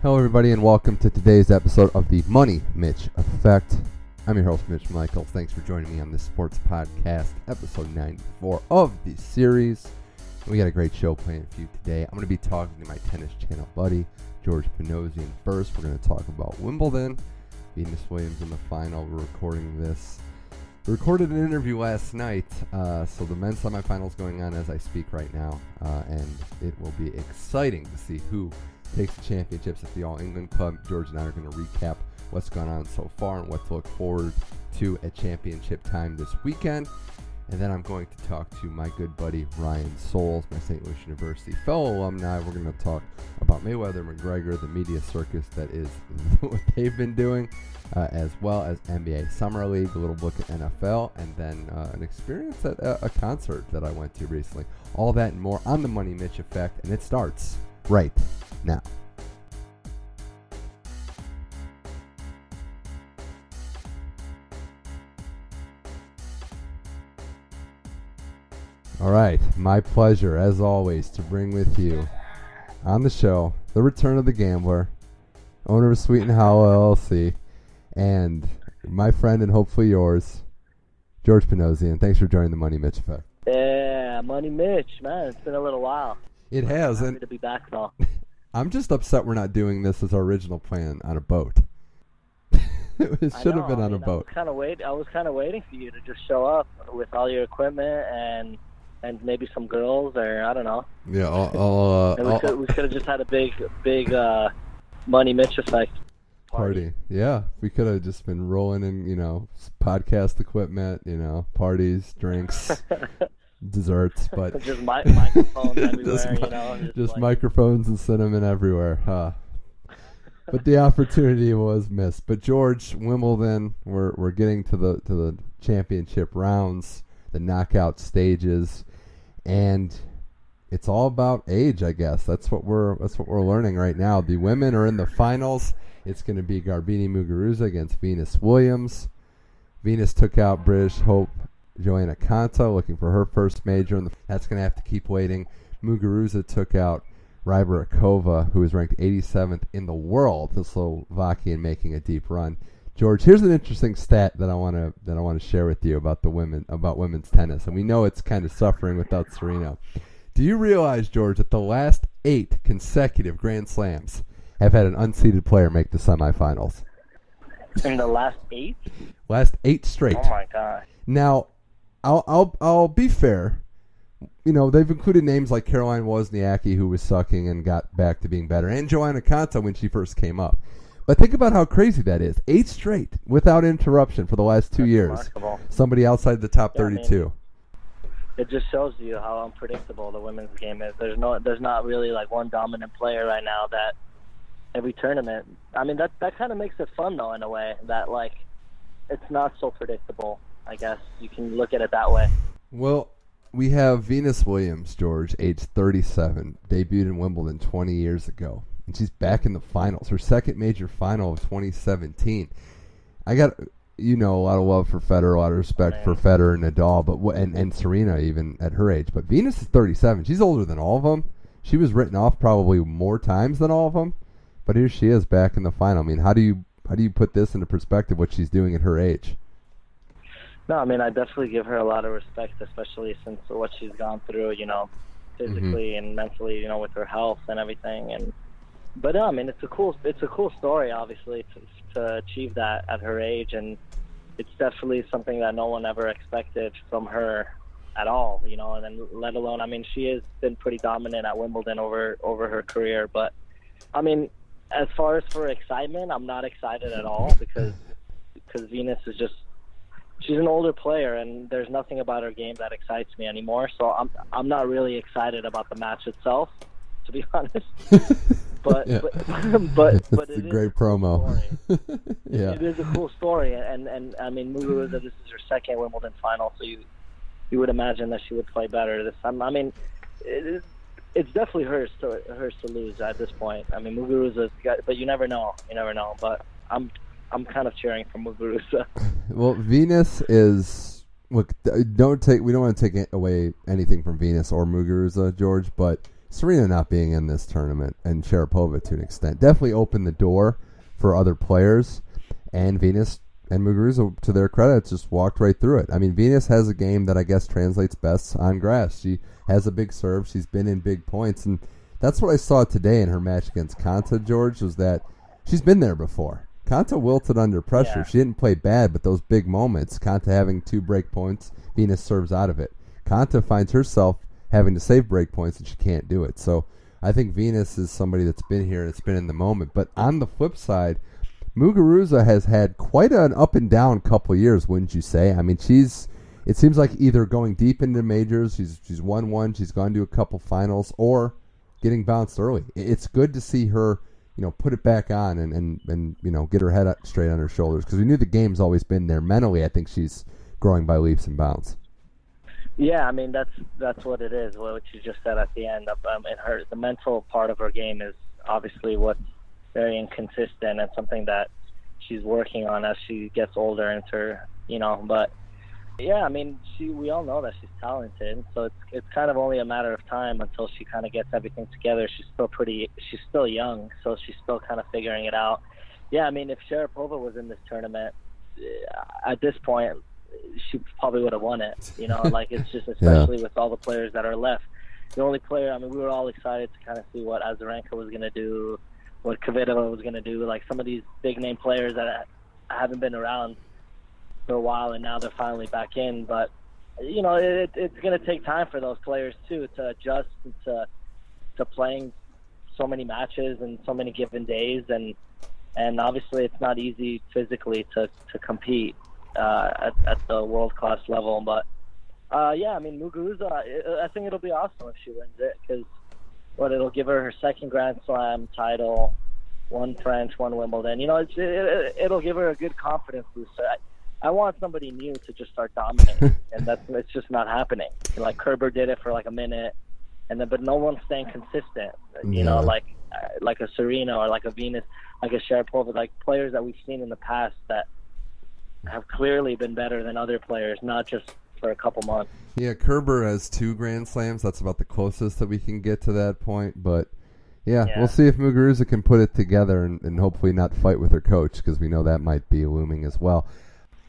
Hello, everybody, and welcome to today's episode of the Money Mitch Effect. I'm your host, Mitch Michael. Thanks for joining me on this sports podcast, episode 94 of the series. We got a great show planned for you today. I'm going to be talking to my tennis channel buddy, George Panosian. First, we're going to talk about Wimbledon. Venus Williams in the final. We're recording this. We recorded an interview last night, uh, so the men's semifinals going on as I speak right now, uh, and it will be exciting to see who takes the championships at the All England Club. George and I are going to recap what's gone on so far and what to look forward to at championship time this weekend. And then I'm going to talk to my good buddy Ryan Souls, my St. Louis University fellow alumni. We're going to talk about Mayweather McGregor, the media circus that is what they've been doing, uh, as well as NBA Summer League, a little look at NFL, and then uh, an experience at a, a concert that I went to recently. All that and more on the Money Mitch Effect, and it starts right now. All right, my pleasure as always to bring with you on the show the return of the gambler, owner of Sweet and Hollow LLC, and my friend and hopefully yours, George Panosian. Thanks for joining the Money Mitch Effect. Yeah, Money Mitch, man, it's been a little while. It has, Happy and to be back though. I'm just upset we're not doing this as our original plan on a boat. it should know, have been I on a boat. Kind of wait. I was kind of waiting for you to just show up with all your equipment and and maybe some girls or I don't know. Yeah, I'll, I'll, uh, we could we could have just had a big big uh, Money Mitch effect party. Yeah, we could have just been rolling in, you know, podcast equipment, you know, parties, drinks, desserts, but just mi- microphones everywhere, just, you know. Just, just like, microphones and cinnamon everywhere. Huh. But the opportunity was missed. But George Wimbledon, we're we're getting to the to the championship rounds, the knockout stages, and it's all about age, I guess. That's what we're that's what we're learning right now. The women are in the finals. It's going to be Garbiñe Muguruza against Venus Williams. Venus took out British Hope Joanna Konta, looking for her first major, and that's going to have to keep waiting. Muguruza took out Rybarikova, who is ranked 87th in the world, the Slovakian making a deep run. George, here's an interesting stat that I want to that I want to share with you about the women about women's tennis, and we know it's kind of suffering without Serena. Do you realize, George, that the last eight consecutive Grand Slams have had an unseeded player make the semifinals? in the last eight. Last eight straight. Oh my god. Now, I'll I'll I'll be fair. You know, they've included names like Caroline Wozniacki, who was sucking and got back to being better, and Joanna Konta when she first came up. But think about how crazy that is. Eight straight without interruption for the last two That's years. remarkable. Somebody outside the top Yeah, I mean- 32. It just shows you how unpredictable the women's game is. There's no, there's not really like one dominant player right now that every tournament. I mean, that that kind of makes it fun though, in a way that like it's not so predictable. I guess you can look at it that way. Well, we have Venus Williams, George, age 37, debuted in Wimbledon 20 years ago, and she's back in the finals. Her second major final of 2017. I got, you know, a lot of love for Federer, a lot of respect oh, for Federer and Nadal, but and and Serena even at her age. But Venus is 37. She's older than all of them. She was written off probably more times than all of them, but here she is back in the final. I mean, how do you how do you put this into perspective? What she's doing at her age? No, I mean, I definitely give her a lot of respect, especially since what she's gone through, you know, physically mm-hmm. and mentally, you know, with her health and everything. And but no, I mean, it's a cool, it's a cool story, obviously, to to achieve that at her age, and it's definitely something that no one ever expected from her at all, you know. And then let alone, I mean, she has been pretty dominant at Wimbledon over over her career, but I mean, as far as for excitement, I'm not excited at all because because Venus is just she's an older player and there's nothing about her game that excites me anymore. So I'm I'm not really excited about the match itself, to be honest. But Yeah. but but but a great cool promo. story. yeah. It is a cool story, and and I mean Muguruza, this is her second Wimbledon final, so you you would imagine that she would play better this time. I mean, it is, it's definitely hers to hers to lose at this point. I mean Muguruza's but you never know, you never know. But I'm I'm kind of cheering for Muguruza. Well, Venus is look. Don't take. We don't want to take away anything from Venus or Muguruza, George. But Serena not being in this tournament and Sharapova to an extent definitely opened the door for other players, and Venus and Muguruza, to their credit, just walked right through it. I mean, Venus has a game that I guess translates best on grass. She has a big serve. She's been in big points, and that's what I saw today in her match against Konta. George was that she's been there before. Konta wilted under pressure. Yeah. She didn't play bad, but those big moments, Konta having two break points, Venus serves out of it. Konta finds herself having to save break points, and she can't do it. So I think Venus is somebody that's been here and it's been in the moment. But on the flip side, Muguruza has had quite an up and down couple years, wouldn't you say? I mean, she's it seems like either going deep into majors, she's she's won one, she's gone to a couple finals, or getting bounced early. It's good to see her, you know, put it back on and and, and you know get her head up straight on her shoulders because we knew the game's always been there. Mentally, I think she's growing by leaps and bounds. Yeah, I mean that's that's what it is. What you just said at the end. Of, um, and her the mental part of her game is obviously what's very inconsistent and something that she's working on as she gets older into her, you know. But yeah, I mean, she we all know that she's talented, so it's it's kind of only a matter of time until she kind of gets everything together. She's still pretty, she's still young, so she's still kind of figuring it out. Yeah, I mean, if Sharapova was in this tournament uh, at this point, she probably would have won it. You know, like it's just especially with all the players that are left. The only player, I mean, we were all excited to kind of see what Azarenka was going to do, what Kvitova was going to do. Like some of these big name players that haven't been around for a while and now they're finally back in. But you know, it, it's going to take time for those players too to adjust to to playing so many matches and so many given days, and and obviously it's not easy physically to to compete uh, at at the world class level. But uh, yeah, I mean Muguruza, I, think it'll be awesome if she wins it because what it'll give her her second Grand Slam title, one French, one Wimbledon. You know, it's, it, it'll give her a good confidence booster. I, want somebody new to just start dominating, and that's it's just not happening. Like Kerber did it for like a minute, and then but no one's staying consistent. You know, like like a Serena or like a Venus, like a Sharapova, like players that we've seen in the past that have clearly been better than other players, not just for a couple months. Yeah, Kerber has two Grand Slams. That's about the closest that we can get to that point. But yeah, Yeah. we'll see if Muguruza can put it together and, and hopefully not fight with her coach because we know that might be looming as well.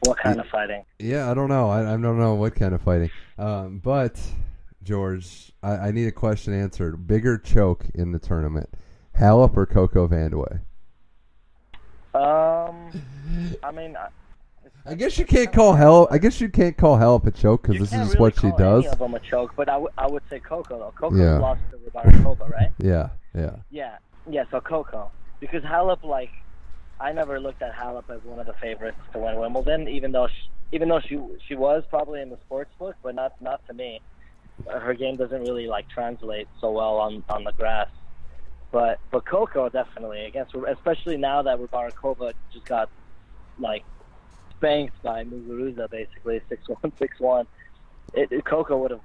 What kind of fighting? Yeah, I don't know. I, I don't know what kind of fighting. Um, but George, I, I need a question answered. Bigger choke in the tournament, Halep or Coco Vandeweghe? Um, I mean, I- I guess you can't call Halep. I guess you can't call Halep a choke because this is really what she does. Any of them a choke, but I, w- I would say Coco though. Coco Yeah. lost to Rybarikova, right? Yeah, yeah. Yeah, yeah. So Coco, because Halep, like, I never looked at Halep as one of the favorites to win Wimbledon, even though she, even though she she was probably in the sports book, but not not to me. Her game doesn't really like translate so well on on the grass. But but Coco definitely against, especially now that Rybarikova just got like spanked by Muguruza, basically six one six one. It, it Coco would have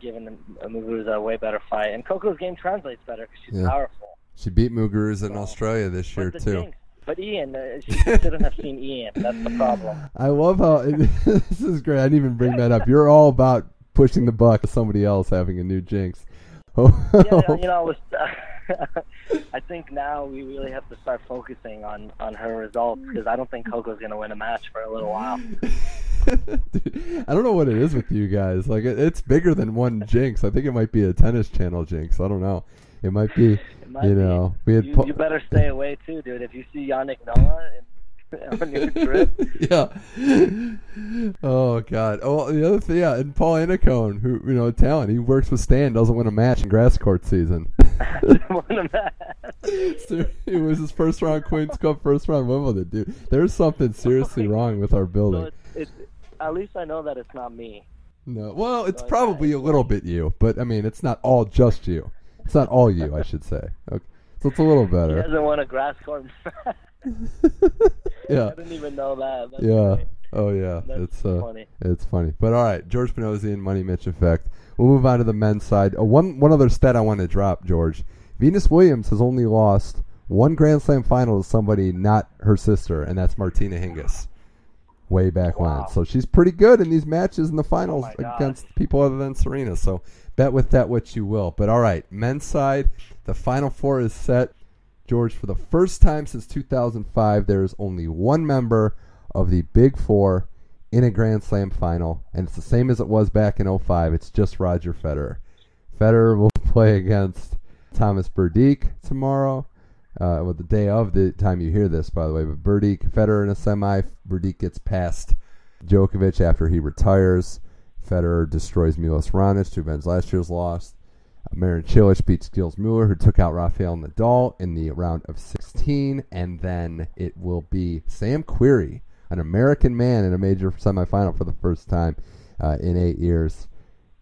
given Muguruza a way better fight, and Coco's game translates better because she's Yeah. powerful. She beat Muguruza in Australia this year too. jinx- But Ian, uh, she shouldn't have seen Ian. That's the problem. I love how this is great. I didn't even bring that up. You're all about pushing the buck to somebody else having a new jinx. Yeah, you know, I think now we really have to start focusing on on her results because I don't think Coco's going to win a match for a little while. Dude, I don't know what it is with you guys. Like it, it's bigger than one jinx. I think it might be a tennis channel jinx. I don't know. It might be. It might You be. know, we had you, po- you better stay away too, dude. If you see Yannick Noah in, on your trip, yeah. Oh God. Oh, the other thing, yeah, and Paul Annacone, who you know, talent. He works with Stan, doesn't win a match in grass court season. So, it was his first round Queens Cup, first round Wimbledon, dude. There's something seriously wrong with our So building. it's, it's, at least I know that it's not me. No, well, it's So, probably a little bit you, but I mean, it's not all just you. It's not all you, I should say. Okay. So it's a little better. He hasn't won a grass court yeah. I didn't even know that. That's Yeah. great. Oh yeah. That's it's uh, funny. it's funny. But all right, George Panosian and Money Mitch effect. We'll move on to the men's side. Uh, one one other stat I want to drop, George. Venus Williams has only lost one Grand Slam final to somebody not her sister, and that's Martina Hingis. Way back Wow. when. So she's pretty good in these matches in the finals oh gosh. against people other than Serena. So bet with that what you will. But all right, men's side, the final four is set. George, for the first time since 2005, there is only one member of the Big Four in a Grand Slam final, and it's the same as it was back in 05. It's just Roger Federer. Federer will play against Thomas Berdych tomorrow. Uh, well, the day of the time you hear this, by the way. But Berdych, Federer in a semi. Berdych gets past Djokovic after he retires. Federer destroys Milos Raonic to avenge last year's loss. Marin Cilic beats Gilles Mueller, who took out Rafael Nadal in the round of 16. And then it will be Sam Querrey, an American man in a major semifinal for the first time uh, in eight years.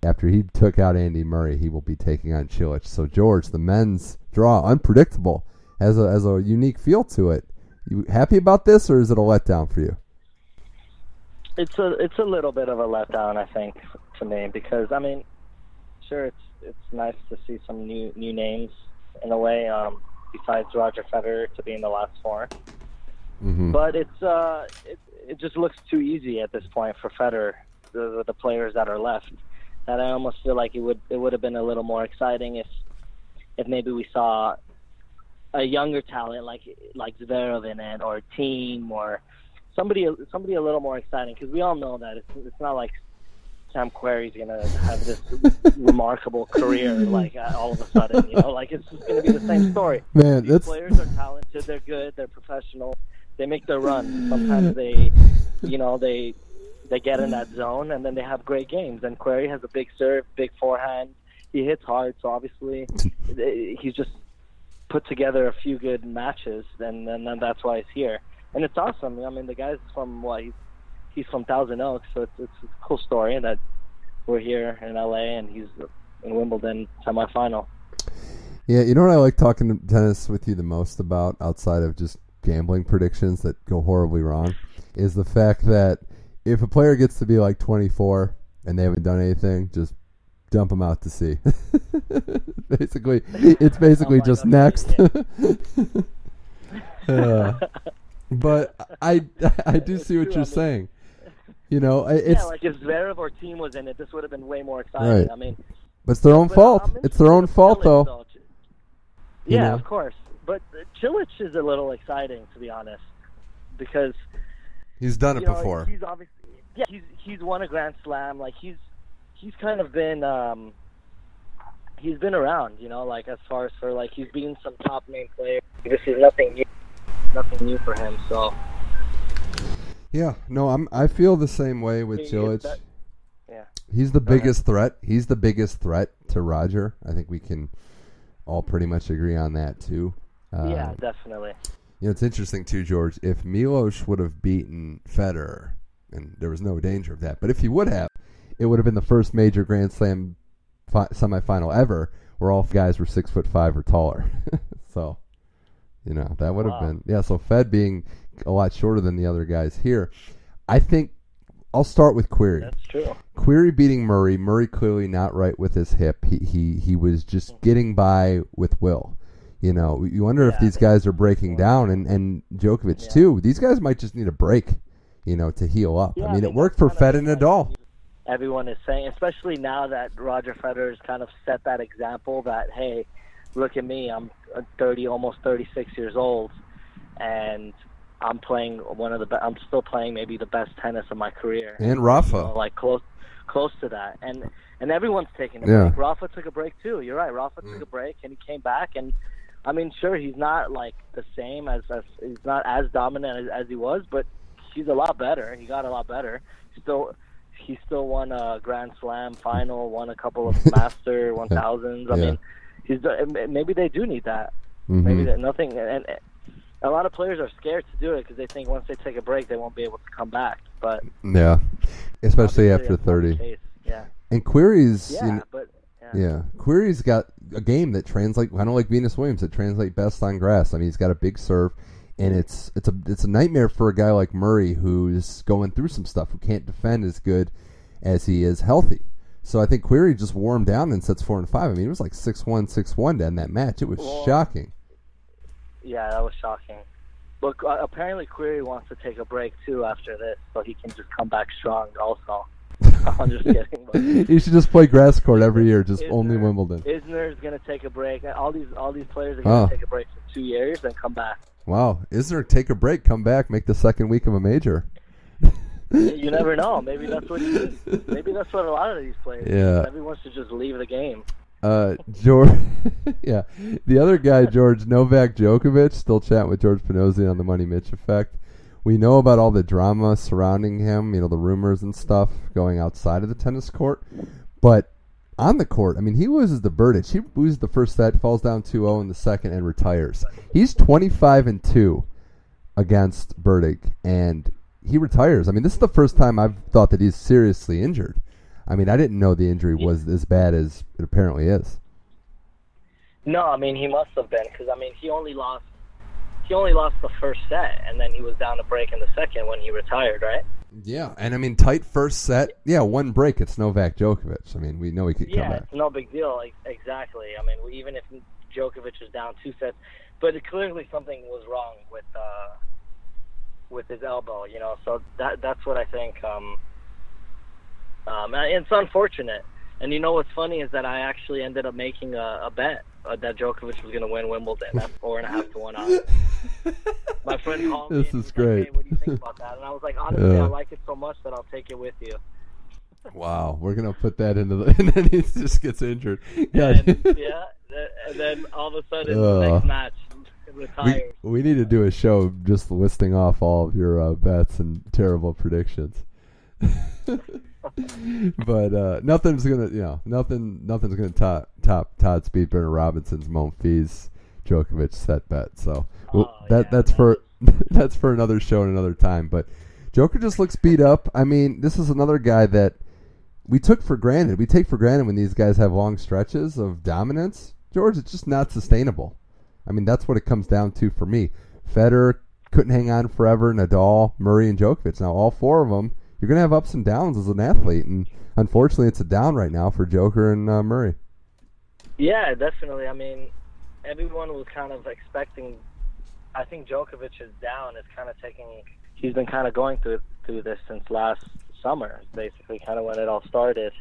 After he took out Andy Murray, he will be taking on Cilic. So George, the men's draw, unpredictable, has a has a unique feel to it. You happy about this, or is it a letdown for you? It's a it's a little bit of a letdown, I think, to me because I mean, sure, it's it's nice to see some new new names in a way. Um, besides Roger Federer to be in the last four, Mm-hmm. but it's uh it it just looks too easy at this point for Federer, the the players that are left. That I almost feel like it would it would have been a little more exciting if if maybe we saw a younger talent like like Zverev in it or a Thiem or somebody somebody a little more exciting because we all know that it's it's not like Sam Querrey's gonna have this remarkable career like uh, all of a sudden you know like it's just gonna be the same story. Man, These that's players are talented, they're good, they're professional, they make their runs. Sometimes they you know they they get in that zone and then they have great games. And Querrey has a big serve, big forehand. He hits hard, so obviously he's just put together a few good matches, and, then that's why he's here. And it's awesome. I mean, the guy's from what he's he's from Thousand Oaks, so it's it's a cool story that we're here in LA and he's in Wimbledon semifinal. Yeah, you know what I like talking to tennis with you the most about outside of just gambling predictions that go horribly wrong is the fact that if a player gets to be like 24 and they haven't done anything, just dump them out to sea. basically, it's basically Oh just God, next. Uh, but I I do see what you're saying. You know, it's yeah, like if Zverev or Thiem was in it, this would have been way more exciting. Right. I mean, but it's their own But fault. It's their own fault Cilic, though. Yeah, You know? of course. But uh, Cilic is a little exciting, to be honest, because He's done it know, before. he's obviously yeah, he's he's won a Grand Slam. Like he's he's kind of been um he's been around, you know, like as far as for like he's been some top name player. This is nothing new, nothing new for him. So Yeah, no, I'm. I feel the same way with He is Cilic. that- yeah. He's the Go ahead. biggest threat. He's the biggest threat to Roger. I think we can all pretty much agree on that too. Uh, yeah, definitely. You know, it's interesting too, George. If Milos would have beaten Federer, and there was no danger of that, but if he would have, it would have been the first major Grand Slam fi- semifinal ever where all guys were six foot five or taller. so, you know, that would have Wow. been yeah. So Fed being a lot shorter than the other guys here, I think I'll start with Querrey. That's true. Querrey beating Murray. Murray clearly not right with his hip. He he he was just getting by with Will. You know, you wonder if Yeah, I these guys are breaking down, and and Djokovic Yeah. too. These guys might just need a break. You know, to heal up. Yeah, I mean, it worked for Fed and Nadal. Everyone is saying, especially now that Roger Federer's kind of set that example that hey, look at me, I'm uh, 30, almost 36 years old, and I'm playing one of the be- I'm still playing maybe the best tennis of my career. And You know, Rafa. like close close to that, and and everyone's taking a Yeah. break. Rafa took a break too. You're right. Rafa took a break and he came back and. I mean, sure, he's not like the same as, as he's not as dominant as, as he was, but he's a lot better. He got a lot better. Still, he still won a Grand Slam final, won a couple of Master 1000s. I Yeah. mean, he's maybe they do need that. Mhm. Maybe that nothing. And, and a lot of players are scared to do it because they think once they take a break, they won't be able to come back. But Yeah, especially after that's not the thirty. Yeah. And queries. Yeah, you know, but yeah. Yeah, Querrey's got a game that translates kind of like Venus Williams. That translate best on grass. I mean, he's got a big serve, and it's it's a it's a nightmare for a guy like Murray who's going through some stuff, who can't defend as good as he is healthy. So I think Querrey just wore him down in sets four and five. I mean, it was like six one, six one to end that match. It was Well, shocking. Yeah, that was shocking. But uh, apparently, Querrey wants to take a break too after this, so he can just come back strong. Also, I'm just kidding. But you should just play grass court every year, just Isner- only Wimbledon. Isner's gonna take a break. All these all these players are gonna Oh. take a break for two years and come back. Wow, Isner take a break, come back, make the second week of a major. You never know. Maybe that's what he. Maybe that's what a lot of these players. Yeah. Everyone should just leave the game. Uh, George, yeah, the other guy, George Novak Djokovic, still chatting with George Panosian on the Money Mitch effect. We know about all the drama surrounding him, you know, the rumors and stuff going outside of the tennis court, but on the court, I mean, he loses the Berdych. He loses the first set, falls down 2-0 in the second, and retires. He's 25 and two against Berdych, and he retires. I mean, this is the first time I've thought that he's seriously injured. I mean, I didn't know the injury was as bad as it apparently is. No, I mean he must have been because I mean he only lost he only lost the first set and then he was down a break in the second when he retired, right? Yeah, and I mean, tight first set. Yeah, one break. It's Novak Djokovic. I mean, we know he could come back. Yeah, it's no big deal. Like, exactly. I mean, we, even if Djokovic was down two sets, but it, clearly something was wrong with uh, with his elbow. You know, so that that's what I think. Um, um, and it's unfortunate. And you know what's funny is that I actually ended up making a, a bet uh, that Djokovic was going to win Wimbledon. That's four and a half to one odds. My friend called me. This is he was like, great. hey, what do you think about that? And I was like, honestly, Yeah. I like it so much that I'll take it with you. Wow, we're gonna put that into the, and then he just gets injured. Yeah, And, yeah, and then all of a sudden, the next match, we we need to do a show just listing off all of your uh, bets and terrible predictions. but uh, nothing's gonna, you know, nothing, nothing's gonna top top Todd Speedburner Robinson's Monfils Djokovic set bet. So well, Oh, that yeah, that's for that's for another show and another time. But Joker just looks beat up. I mean, this is another guy that we took for granted. We take for granted when these guys have long stretches of dominance. George, it's just not sustainable. I mean, that's what it comes down to for me. Federer couldn't hang on forever. Nadal, Murray, and Djokovic. Now, all four of them, you're going to have ups and downs as an athlete, and unfortunately, it's a down right now for Joker and uh, Murray. Yeah, definitely. I mean, everyone was kind of expecting. I think Djokovic is down. Is kind of taking. He's been kind of going through through this since last summer, basically, kind of when it all started.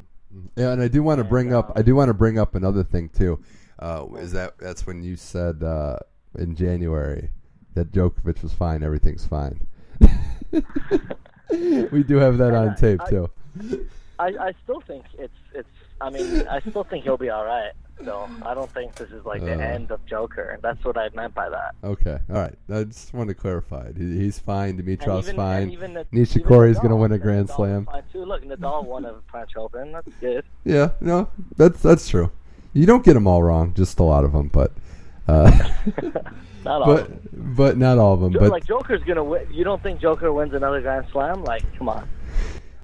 Yeah, and I do want to And, bring up. um, I do want to bring up another thing too. Uh, is that that's when you said uh, in January that Djokovic was fine, everything's fine. we do have that And on I- tape I- too. I I still think it's it's. I mean, I still think he'll be all right. So I don't think this is like the Uh. end of Joker. That's what I meant by that. Okay, all right. I just wanted to clarify it. He, he's fine. Even- fine. even the- Nishikori's gonna win a Grand Nadal Slam. too. Look, Nadal won a French Open. That's good. Yeah, no, that's that's true. You don't get them all wrong, just a lot of them, but uh, Not all. but but not all of them. Jo- But like Joker's gonna win. You don't think Joker wins another Grand Slam? Like, come on,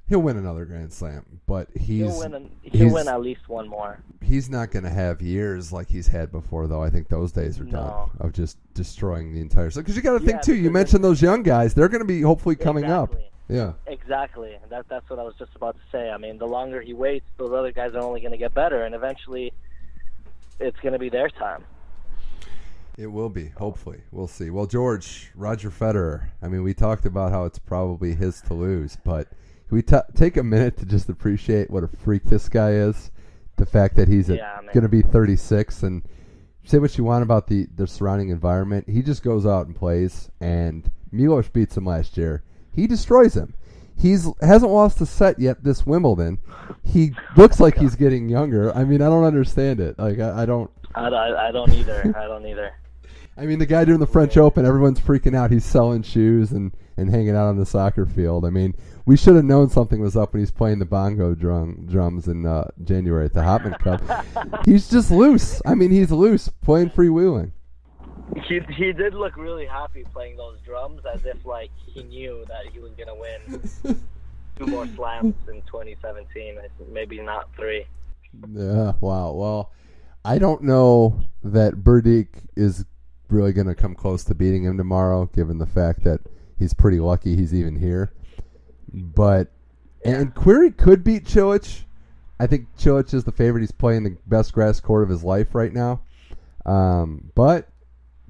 he'll win another Grand Slam. But he's he'll win. An, he'll he's- win at least one more. he's not going to have years like he's had before, though. I think those days are done of just destroying the entire. Because you got to think Yeah, too. You mentioned those young guys; they're going to be hopefully coming up. Yeah, Exactly. That that's what I was just about to say. I mean, the longer he waits, those other guys are only going to get better, and eventually, it's going to be their time. It will be. Hopefully, we'll see. Well, George Roger Federer. I mean, we talked about how it's probably his to lose, but we ta take a minute to just appreciate what a freak this guy is. The fact that he's Yeah, going to be 36 and say what you want about the, the surrounding environment. He just goes out and plays, and Milos beats him last year. He destroys him. He's hasn't lost a set yet this Wimbledon. He looks like he's getting younger. I mean, I don't understand it. Like I, I don't. I, I, I don't either. I don't either. I mean, the guy during the French Open, everyone's freaking out. He's selling shoes and, and hanging out on the soccer field. I mean, we should have known something was up when he's playing the bongo drum, drums in uh, January at the Hopman Cup. he's just loose. I mean, he's loose, playing freewheeling. He he did look really happy playing those drums, as if like he knew that he was going to win two more slams in 2017, maybe not three. Yeah, wow. Well, I don't know that Berdych is really going to come close to beating him tomorrow, given the fact that he's pretty lucky he's even here. But and Querrey could beat Cilic. I think Cilic is the favorite. He's playing the best grass court of his life right now. Um, but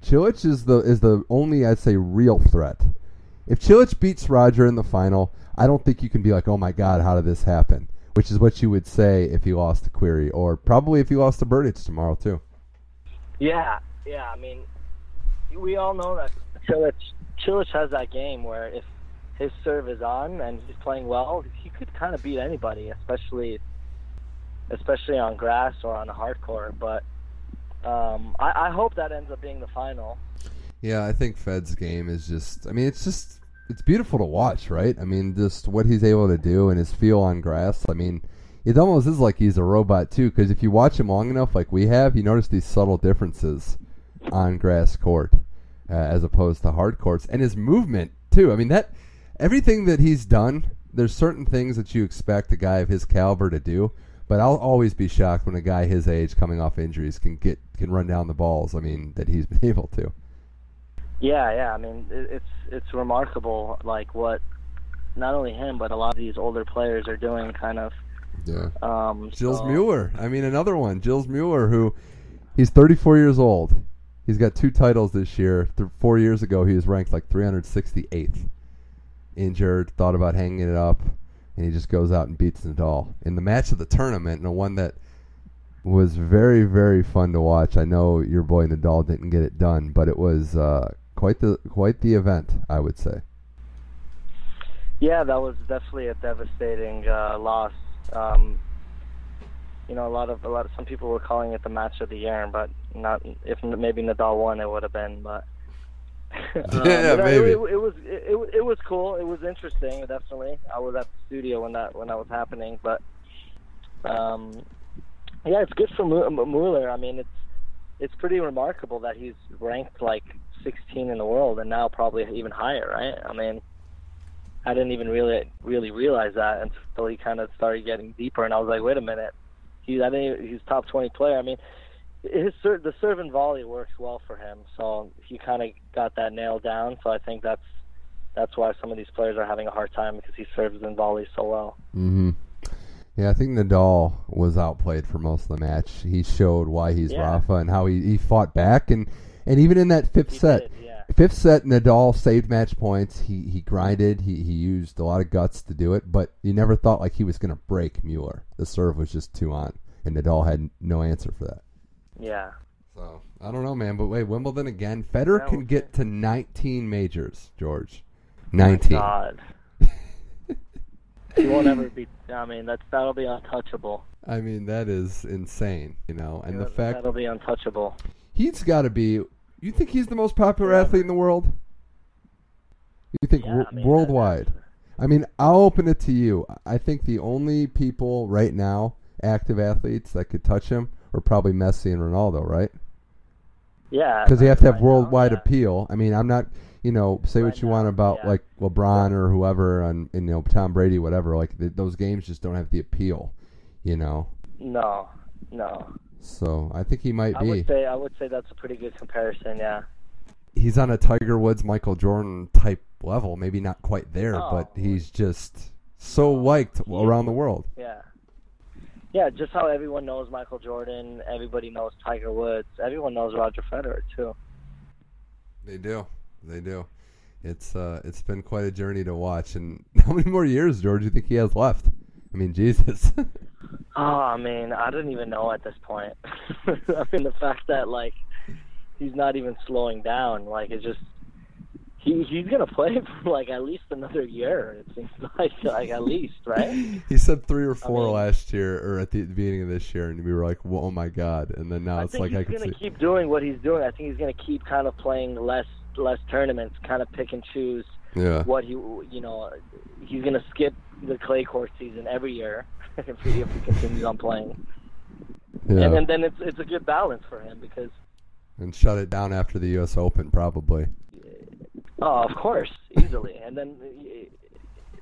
Cilic is the is the only I'd say real threat. If Cilic beats Roger in the final, I don't think you can be like, oh my god, how did this happen? Which is what you would say if he lost to Querrey, or probably if he lost to Berdych tomorrow too. Yeah, yeah. I mean, we all know that Cilic, Cilic has that game where if his serve is on and he's playing well, he could kind of beat anybody, especially especially on grass or on a hard court. But um, I, I hope that ends up being the final. Yeah, I think Fed's game is just. I mean, it's just it's beautiful to watch, right? I mean, just what he's able to do and his feel on grass. I mean, it almost is like he's a robot too. Because if you watch him long enough, like we have, you notice these subtle differences on grass court uh, as opposed to hard courts, and his movement too. I mean that everything that he's done. There's certain things that you expect a guy of his caliber to do, but I'll always be shocked when a guy his age, coming off injuries, can get can run down the balls. I mean that he's been able to. Yeah, yeah. I mean, it's it's remarkable, like what not only him but a lot of these older players are doing, kind of. Yeah. Um, Gilles so, Mueller. I mean, another one, Gilles Mueller, who he's 34 years old. He's got two titles this year. Th- four years ago, he was ranked like 368th. Injured, thought about hanging it up, and he just goes out and beats Nadal in the match of the tournament, and the one that was very, very fun to watch. I know your boy Nadal didn't get it done, but it was uh, quite the quite the event, I would say. Yeah, that was definitely a devastating uh, loss. Um, you know, a lot of a lot of some people were calling it the match of the year, but not if maybe Nadal won, it would have been. But um, yeah, but maybe. It, it, it was it, it, it was cool. It was interesting, definitely. I was at the studio when that when that was happening, but um, yeah, it's good for Mueller. I mean, it's it's pretty remarkable that he's ranked like 16 in the world and now probably even higher, right? I mean, I didn't even really really realize that until he kind of started getting deeper, and I was like, wait a minute, he's I think he's top 20 player. I mean, his the serve and volley works well for him, so he kind of got that nailed down. So I think that's that's why some of these players are having a hard time because he serves and volleys so well. Mm-hmm. Yeah, I think Nadal was outplayed for most of the match. He showed why he's Yeah. Rafa and how he, he fought back and and even in that fifth He set, did. Fifth set, Nadal saved match points. He he grinded. He he used a lot of guts to do it, but you never thought like he was going to break Mueller. The serve was just too on, and Nadal had no answer for that. Yeah. So I don't know, man. But wait, Wimbledon again. Federer can get to 19 majors, George. 19. God. he won't ever be. I mean, that's that'll be untouchable. I mean, that is insane, you know. And the fact that'll be untouchable. he's got to be. You think he's the most popular athlete in the world? You think Yeah, wor- I mean, worldwide? I mean, I'll open it to you. I think the only people right now, active athletes that could touch him, are probably Messi and Ronaldo, right? Yeah. Because they have to have right now, worldwide yeah. appeal. I mean, I'm not, you know, say what Right you want about yeah. like LeBron or whoever, and, and you know Tom Brady, whatever. Like th- those games just don't have the appeal, you know. No, no. So I think he might I be. would say I would say that's a pretty good comparison. Yeah. he's on a Tiger Woods, Michael Jordan type level. Maybe not quite there, Oh. but he's just so liked around the world. Yeah. Yeah, just how everyone knows Michael Jordan, everybody knows Tiger Woods, everyone knows Roger Federer too. They do, they do. It's uh, it's been quite a journey to watch. And how many more years, George? Do you think he has left? I mean, Jesus. Oh, I mean, I don't even know at this point. I mean, the fact that like he's not even slowing down, like it's just he he's gonna play for like at least another year. It seems like like at least, right? he said three or four mean- last year, or at the beginning of this year, and we were like, "Whoa, "Oh my god!" And then now I it's like he's I can gonna see. keep doing what he's doing. I think he's gonna keep kind of playing less less tournaments, kind of pick and choose Yeah, what he you know he's gonna skip the clay court season every year if he if he continues on playing. yeah, And, and then it's it's a good balance for him because and shut it down after the U.S. Open, probably. oh of course easily and then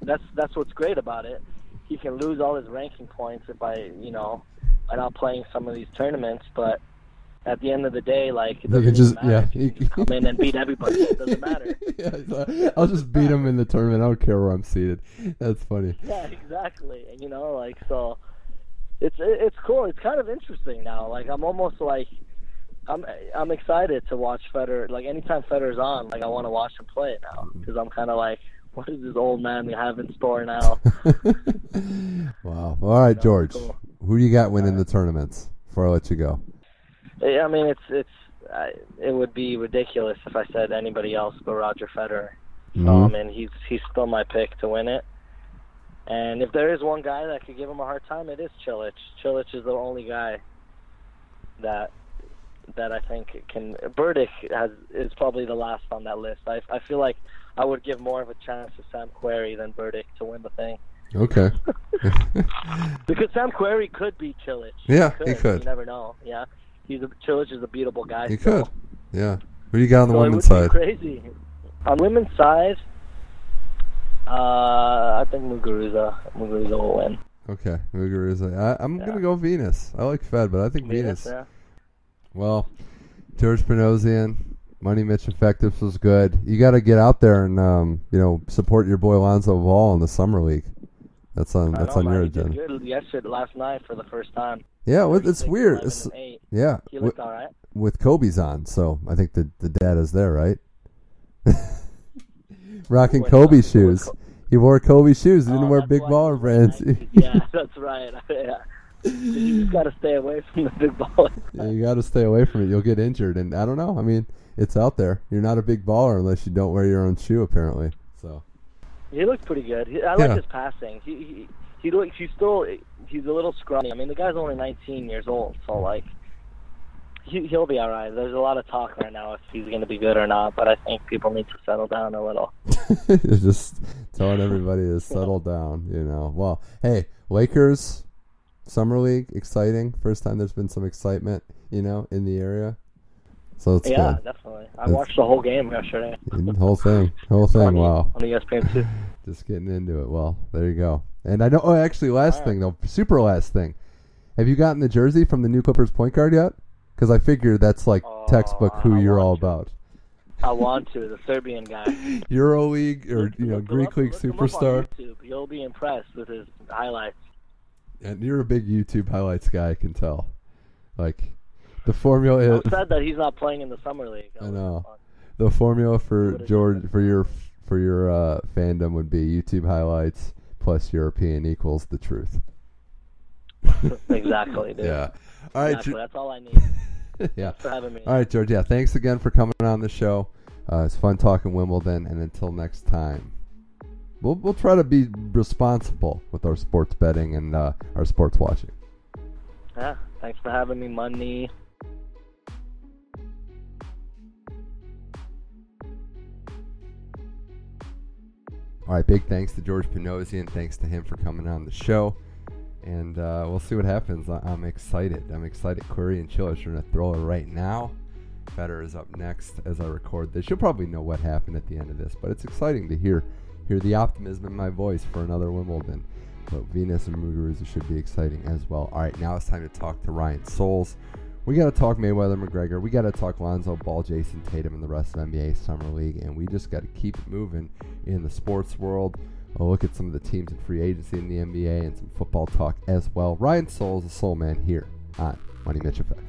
that's that's what's great about it. He can lose all his ranking points by you know by not playing some of these tournaments, but at the end of the day, like it You doesn't can just- matter yeah, you just come in and beat everybody. It doesn't matter. yeah, I'll just beat him in the tournament. I don't care where I'm seated. That's funny. Yeah, exactly. And you know, like so, it's it's cool. It's kind of interesting now. Like I'm almost like I'm I'm excited to watch Federer. Like anytime Federer's on, like I want to watch him play now mm-hmm. because I'm kind of like, what is this old man we have in store now? wow. All right, George. cool. Who do you got winning the tournaments? Before I let you go. I mean, it's it's I, it would be ridiculous if I said anybody else but Roger Federer. I Mhm. mean, he's he's still my pick to win it. And if there is one guy that could give him a hard time, it is Cilic. Cilic is the only guy that that I think can. Berdych has is probably the last on that list. I I feel like I would give more of a chance to Sam Querrey than Berdych to win the thing Okay. because Sam Querrey could beat Cilic. Yeah, he could. You never know. Yeah, he's a, Cilic is a beatable guy. he still. could. Yeah. Who do you got on the So women's side? crazy. On women's side, uh, I think Muguruza. Muguruza will win. Okay. Muguruza. I, I'm Yeah. gonna go Venus. I like Fed, but I think Venus. yeah. Well, George Panosian, Money Mitch Effectives was good. You got to get out there and um, you know support your boy Alonzo Ball in the summer league. That's on I that's know, on man, your he did agenda. good yesterday, last night for the first time. Yeah, well, it's weird. It's, yeah, He with, all right. with Kobe's on, so I think the the data's there, right? Rocking Kobe shoes. with He wore Kobe shoes. He oh, didn't Oh, wear big baller brands. yeah, that's right. yeah. You just got to stay away from the big baller. Yeah, you got to stay away from it. You'll get injured, and I don't know. I mean, it's out there. You're not a big baller unless you don't wear your own shoe, apparently. So He looks pretty good. He, I like Yeah. his passing. He he he looks. He's still. He's a little scrawny. I mean, the guy's only 19 years old, so like, he he'll be all right. There's a lot of talk right now if he's going to be good or not, but I think people need to settle down a little. just telling everybody to settle down. You know. Well, hey, Lakers summer league, exciting. First time there's been some excitement. You know, in the area. So it's yeah, good. definitely. I watched the whole game yesterday. The whole thing, whole thing. on, Wow. on ESPN too. Just getting into it. Well, there you go. And I know. Oh, actually, last Alright. thing though, super last thing. Have you gotten the jersey from the new Clippers point guard yet? Because I figure that's like Oh, textbook who I you're all to. about. I want to. The Serbian guy. Euro League or you know Greek up- League look him up on superstar. YouTube. You'll be impressed with his highlights. And you're a big YouTube highlights guy. I can tell. Like the formula. I'm is- sad that he's not playing in the summer league. I know. the formula for George for your for your uh, fandom would be YouTube highlights plus European equals the truth. exactly, dude. Yeah. All right. exactly. Ge- That's all I need. yeah. Thanks for having me. All right, George. Yeah, thanks again for coming on the show. Uh, it's fun talking Wimbledon, and until next time, we'll we'll try to be responsible with our sports betting and uh, our sports watching. Yeah. Thanks for having me, money. All right, big thanks to George Panosian, and thanks to him for coming on the show. And uh, we'll see what happens. I- I'm excited. I'm excited. Querrey and Chill are going to throw it right now. Federer is up next as I record this. You'll probably know what happened at the end of this, but it's exciting to hear hear the optimism in my voice for another Wimbledon. But Venus and Muguruza should be exciting as well. All right, now it's time to talk to Ryan Souls. We got to talk Mayweather McGregor. We got to talk Lonzo Ball, Jayson Tatum, and the rest of NBA Summer League. And we just got to keep moving in the sports world. I'll look at some of the teams in free agency in the NBA and some football talk as well. Ryan Soul is the Soul Man, here on Money Mitch Effect.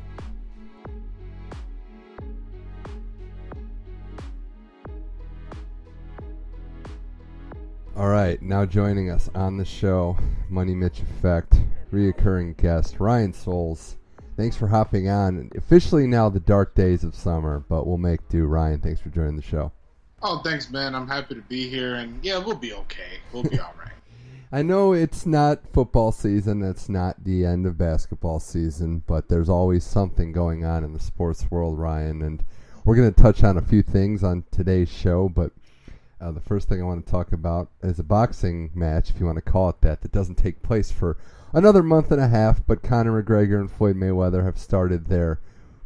All right, now joining us on the show, Money Mitch Effect, reoccurring guest Ryan Souls. Thanks for hopping on. Officially now the dark days of summer, but we'll make do. Ryan, thanks for joining the show. Oh, thanks, man. I'm happy to be here, and yeah, we'll be okay. We'll be all right. I know it's not football season, it's not the end of basketball season, but there's always something going on in the sports world, Ryan, and we're going to touch on a few things on today's show, but uh, the first thing I want to talk about is a boxing match, if you want to call it that, that doesn't take place for another month and a half, but Conor McGregor and Floyd Mayweather have started their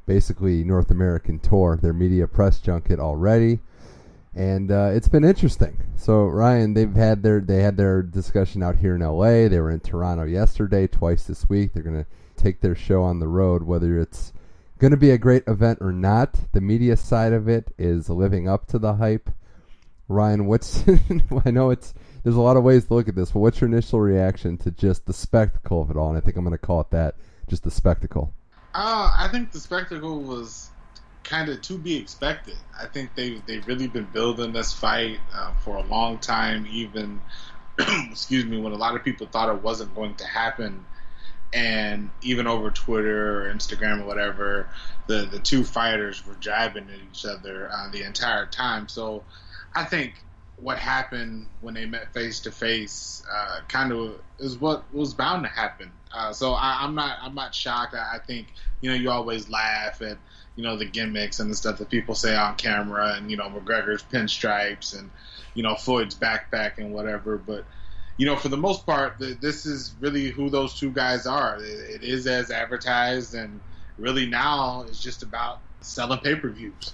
basically North American tour, their media press junket already and uh, it's been interesting. So Ryan, they've had their they had their discussion out here in L.A. They were in Toronto yesterday, twice this week. They're going to take their show on the road, whether it's going to be a great event or not. The media side of it is living up to the hype. Ryan, what's I know it's there's a lot of ways to look at this, but what's your initial reaction to just the spectacle of it all? And I think I'm going to call it that, just the spectacle. Uh, I think the spectacle was kind of to be expected. I think they they've really been building this fight uh, for a long time. Even excuse me, when a lot of people thought it wasn't going to happen, and even over Twitter or Instagram or whatever, the the two fighters were jabbing at each other uh, the entire time. So I think what happened when they met face to face kind of is what was bound to happen. Uh, so I, am not I'm not shocked. I, I, think you know you always laugh at you know the gimmicks and the stuff that people say on camera, and you know McGregor's pinstripes and you know Floyd's backpack and whatever. But you know for the most part, the, this is really who those two guys are. It, it is as advertised, and really now it's just about selling pay per views.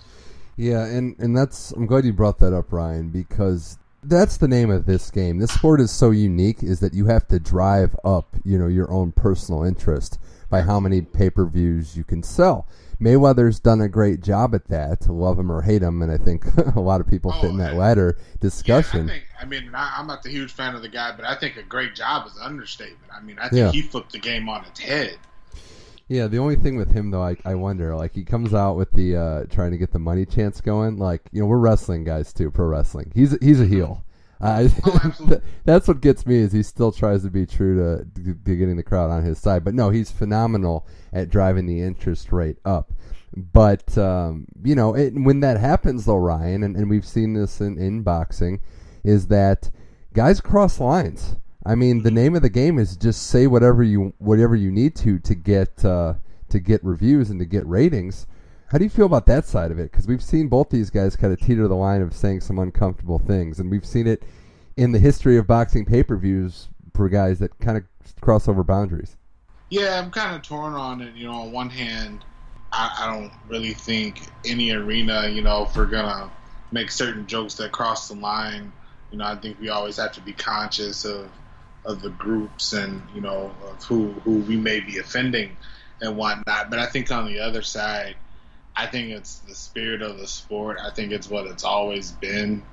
Yeah, and and that's I'm glad you brought that up, Ryan, because that's the name of this game. This sport is so unique is that you have to drive up, you know, your own personal interest by how many pay-per-views you can sell. Mayweather's done a great job at that, love him or hate him, and I think a lot of people oh, fit in that latter discussion. Yeah, I, think, I mean, I, am not the huge fan of the guy, but I think a great job is an understatement. I mean, I think yeah. he flipped the game on its head. Yeah, the only thing with him though, I, I wonder, like he comes out with the uh, trying to get the money chance going. Like you know, we're wrestling guys too, pro wrestling. He's he's a heel. Uh, oh, that's what gets me is he still tries to be true to, to getting the crowd on his side. But no, he's phenomenal at driving the interest rate up. But um, you know, it, when that happens though, Ryan, and, and we've seen this in, in boxing, is that guys cross lines. I mean, the name of the game is just say whatever you whatever you need to to get uh, to get reviews and to get ratings. How do you feel about that side of it? Because we've seen both these guys kind of teeter the line of saying some uncomfortable things, and we've seen it in the history of boxing pay per views for guys that kind of cross over boundaries. Yeah, I'm kind of torn on it. You know, on one hand, I, I don't really think any arena, you know, if we're gonna make certain jokes that cross the line, you know, I think we always have to be conscious of of the groups and you know of who who we may be offending and whatnot. But I think on the other side, I think it's the spirit of the sport. I think it's what it's always been.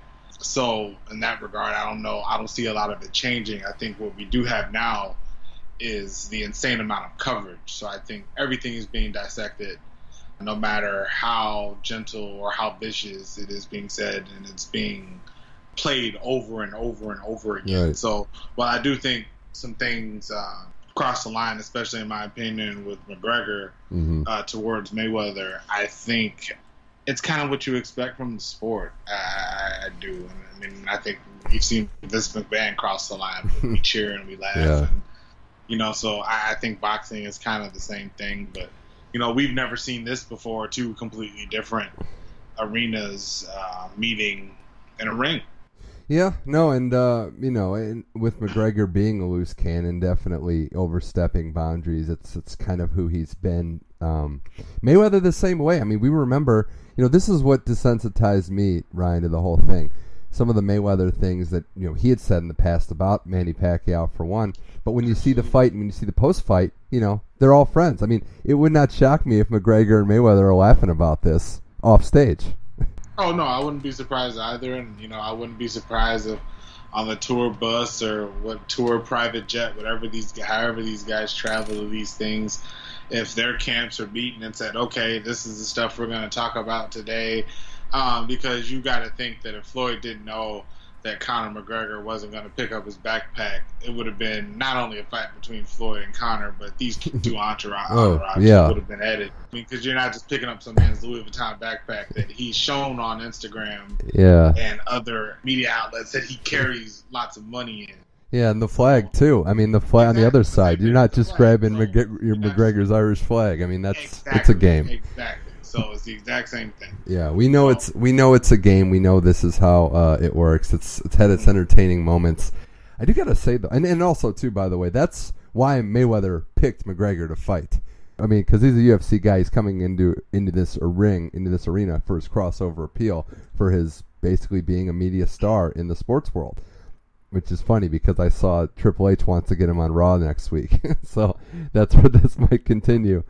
So in that regard, I don't know. I don't see a lot of it changing. I think what we do have now is the insane amount of coverage. So I think everything is being dissected, no matter how gentle or how vicious it is being said, and it's being played over and over and over again. Right. So while I do think some things uh, cross the line, especially in my opinion with McGregor mm-hmm. uh, towards Mayweather, I think it's kind of what you expect from the sport. I, I do. I mean, I think you've seen Vince McMahon cross the line. We cheer and we laugh. Yeah. And, you know, so I, I think boxing is kind of the same thing, but you know, we've never seen this before. Two completely different arenas uh, meeting in a ring. Yeah, no, and uh, you know, and with McGregor being a loose cannon, definitely overstepping boundaries. It's it's kind of who he's been. Um, Mayweather the same way. I mean, we remember, you know, this is what desensitized me, Ryan, to the whole thing. Some of the Mayweather things that you know he had said in the past about Manny Pacquiao, for one. But when you see the fight and when you see the post-fight, you know, they're all friends. I mean, it would not shock me if McGregor and Mayweather are laughing about this off stage. Oh no, I wouldn't be surprised either, and you know I wouldn't be surprised if on the tour bus or what tour private jet, whatever these, however these guys travel to these things, if their camps are meeting and said, okay, this is the stuff we're going to talk about today, um, because you got to think that if Floyd didn't know that Conor McGregor wasn't going to pick up his backpack, it would have been not only a fight between Floyd and Conor, but these two entourage, oh, yeah. would have been oh, added. I mean, because you're not just picking up some man's Louis Vuitton backpack that he's shown on Instagram yeah. and other media outlets that he carries lots of money in. Yeah, and the flag too. I mean, the flag exactly. on the other side. You're not just grabbing so, your McGregor's Irish flag. I mean, that's exactly. it's a game. Exactly. So it's the exact same thing. Yeah, we know so, it's we know it's a game. We know this is how uh, it works. It's it's had its entertaining moments. I do gotta say though, and, and also too, by the way, that's why Mayweather picked McGregor to fight. I mean, because he's a UFC guy. He's coming into into this ring, into this arena for his crossover appeal, for his basically being a media star in the sports world. Which is funny because I saw Triple H wants to get him on Raw next week, so that's where this might continue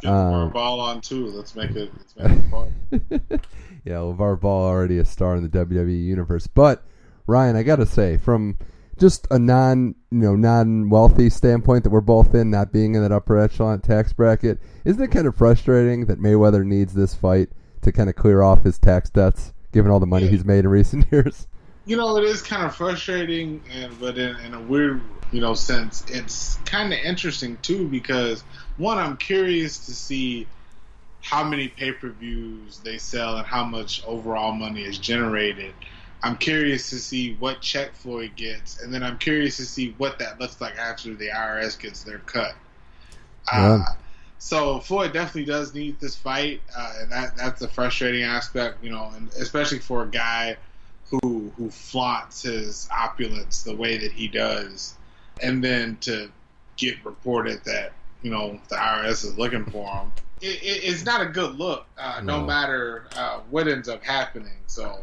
get um, Ball on too. Let's make it. Let's make it fun. yeah, LeVar Ball already a star in the WWE universe, but Ryan, I gotta say, from just a non you know non wealthy standpoint that we're both in, not being in that upper echelon tax bracket, isn't it kind of frustrating that Mayweather needs this fight to kind of clear off his tax debts, given all the money Yeah. he's made in recent years? You know, it is kind of frustrating, and but in, in a weird, you know, sense, it's kind of interesting too because one, I'm curious to see how many pay per views they sell and how much overall money is generated. I'm curious to see what check Floyd gets, and then I'm curious to see what that looks like after the IRS gets their cut. Yeah. Uh, so Floyd definitely does need this fight, uh, and that that's a frustrating aspect, you know, and especially for a guy who who flaunts his opulence the way that he does, and then to get reported that you know the IRS is looking for him, it, it, it's not a good look. Uh, no. No. matter uh, what ends up happening. So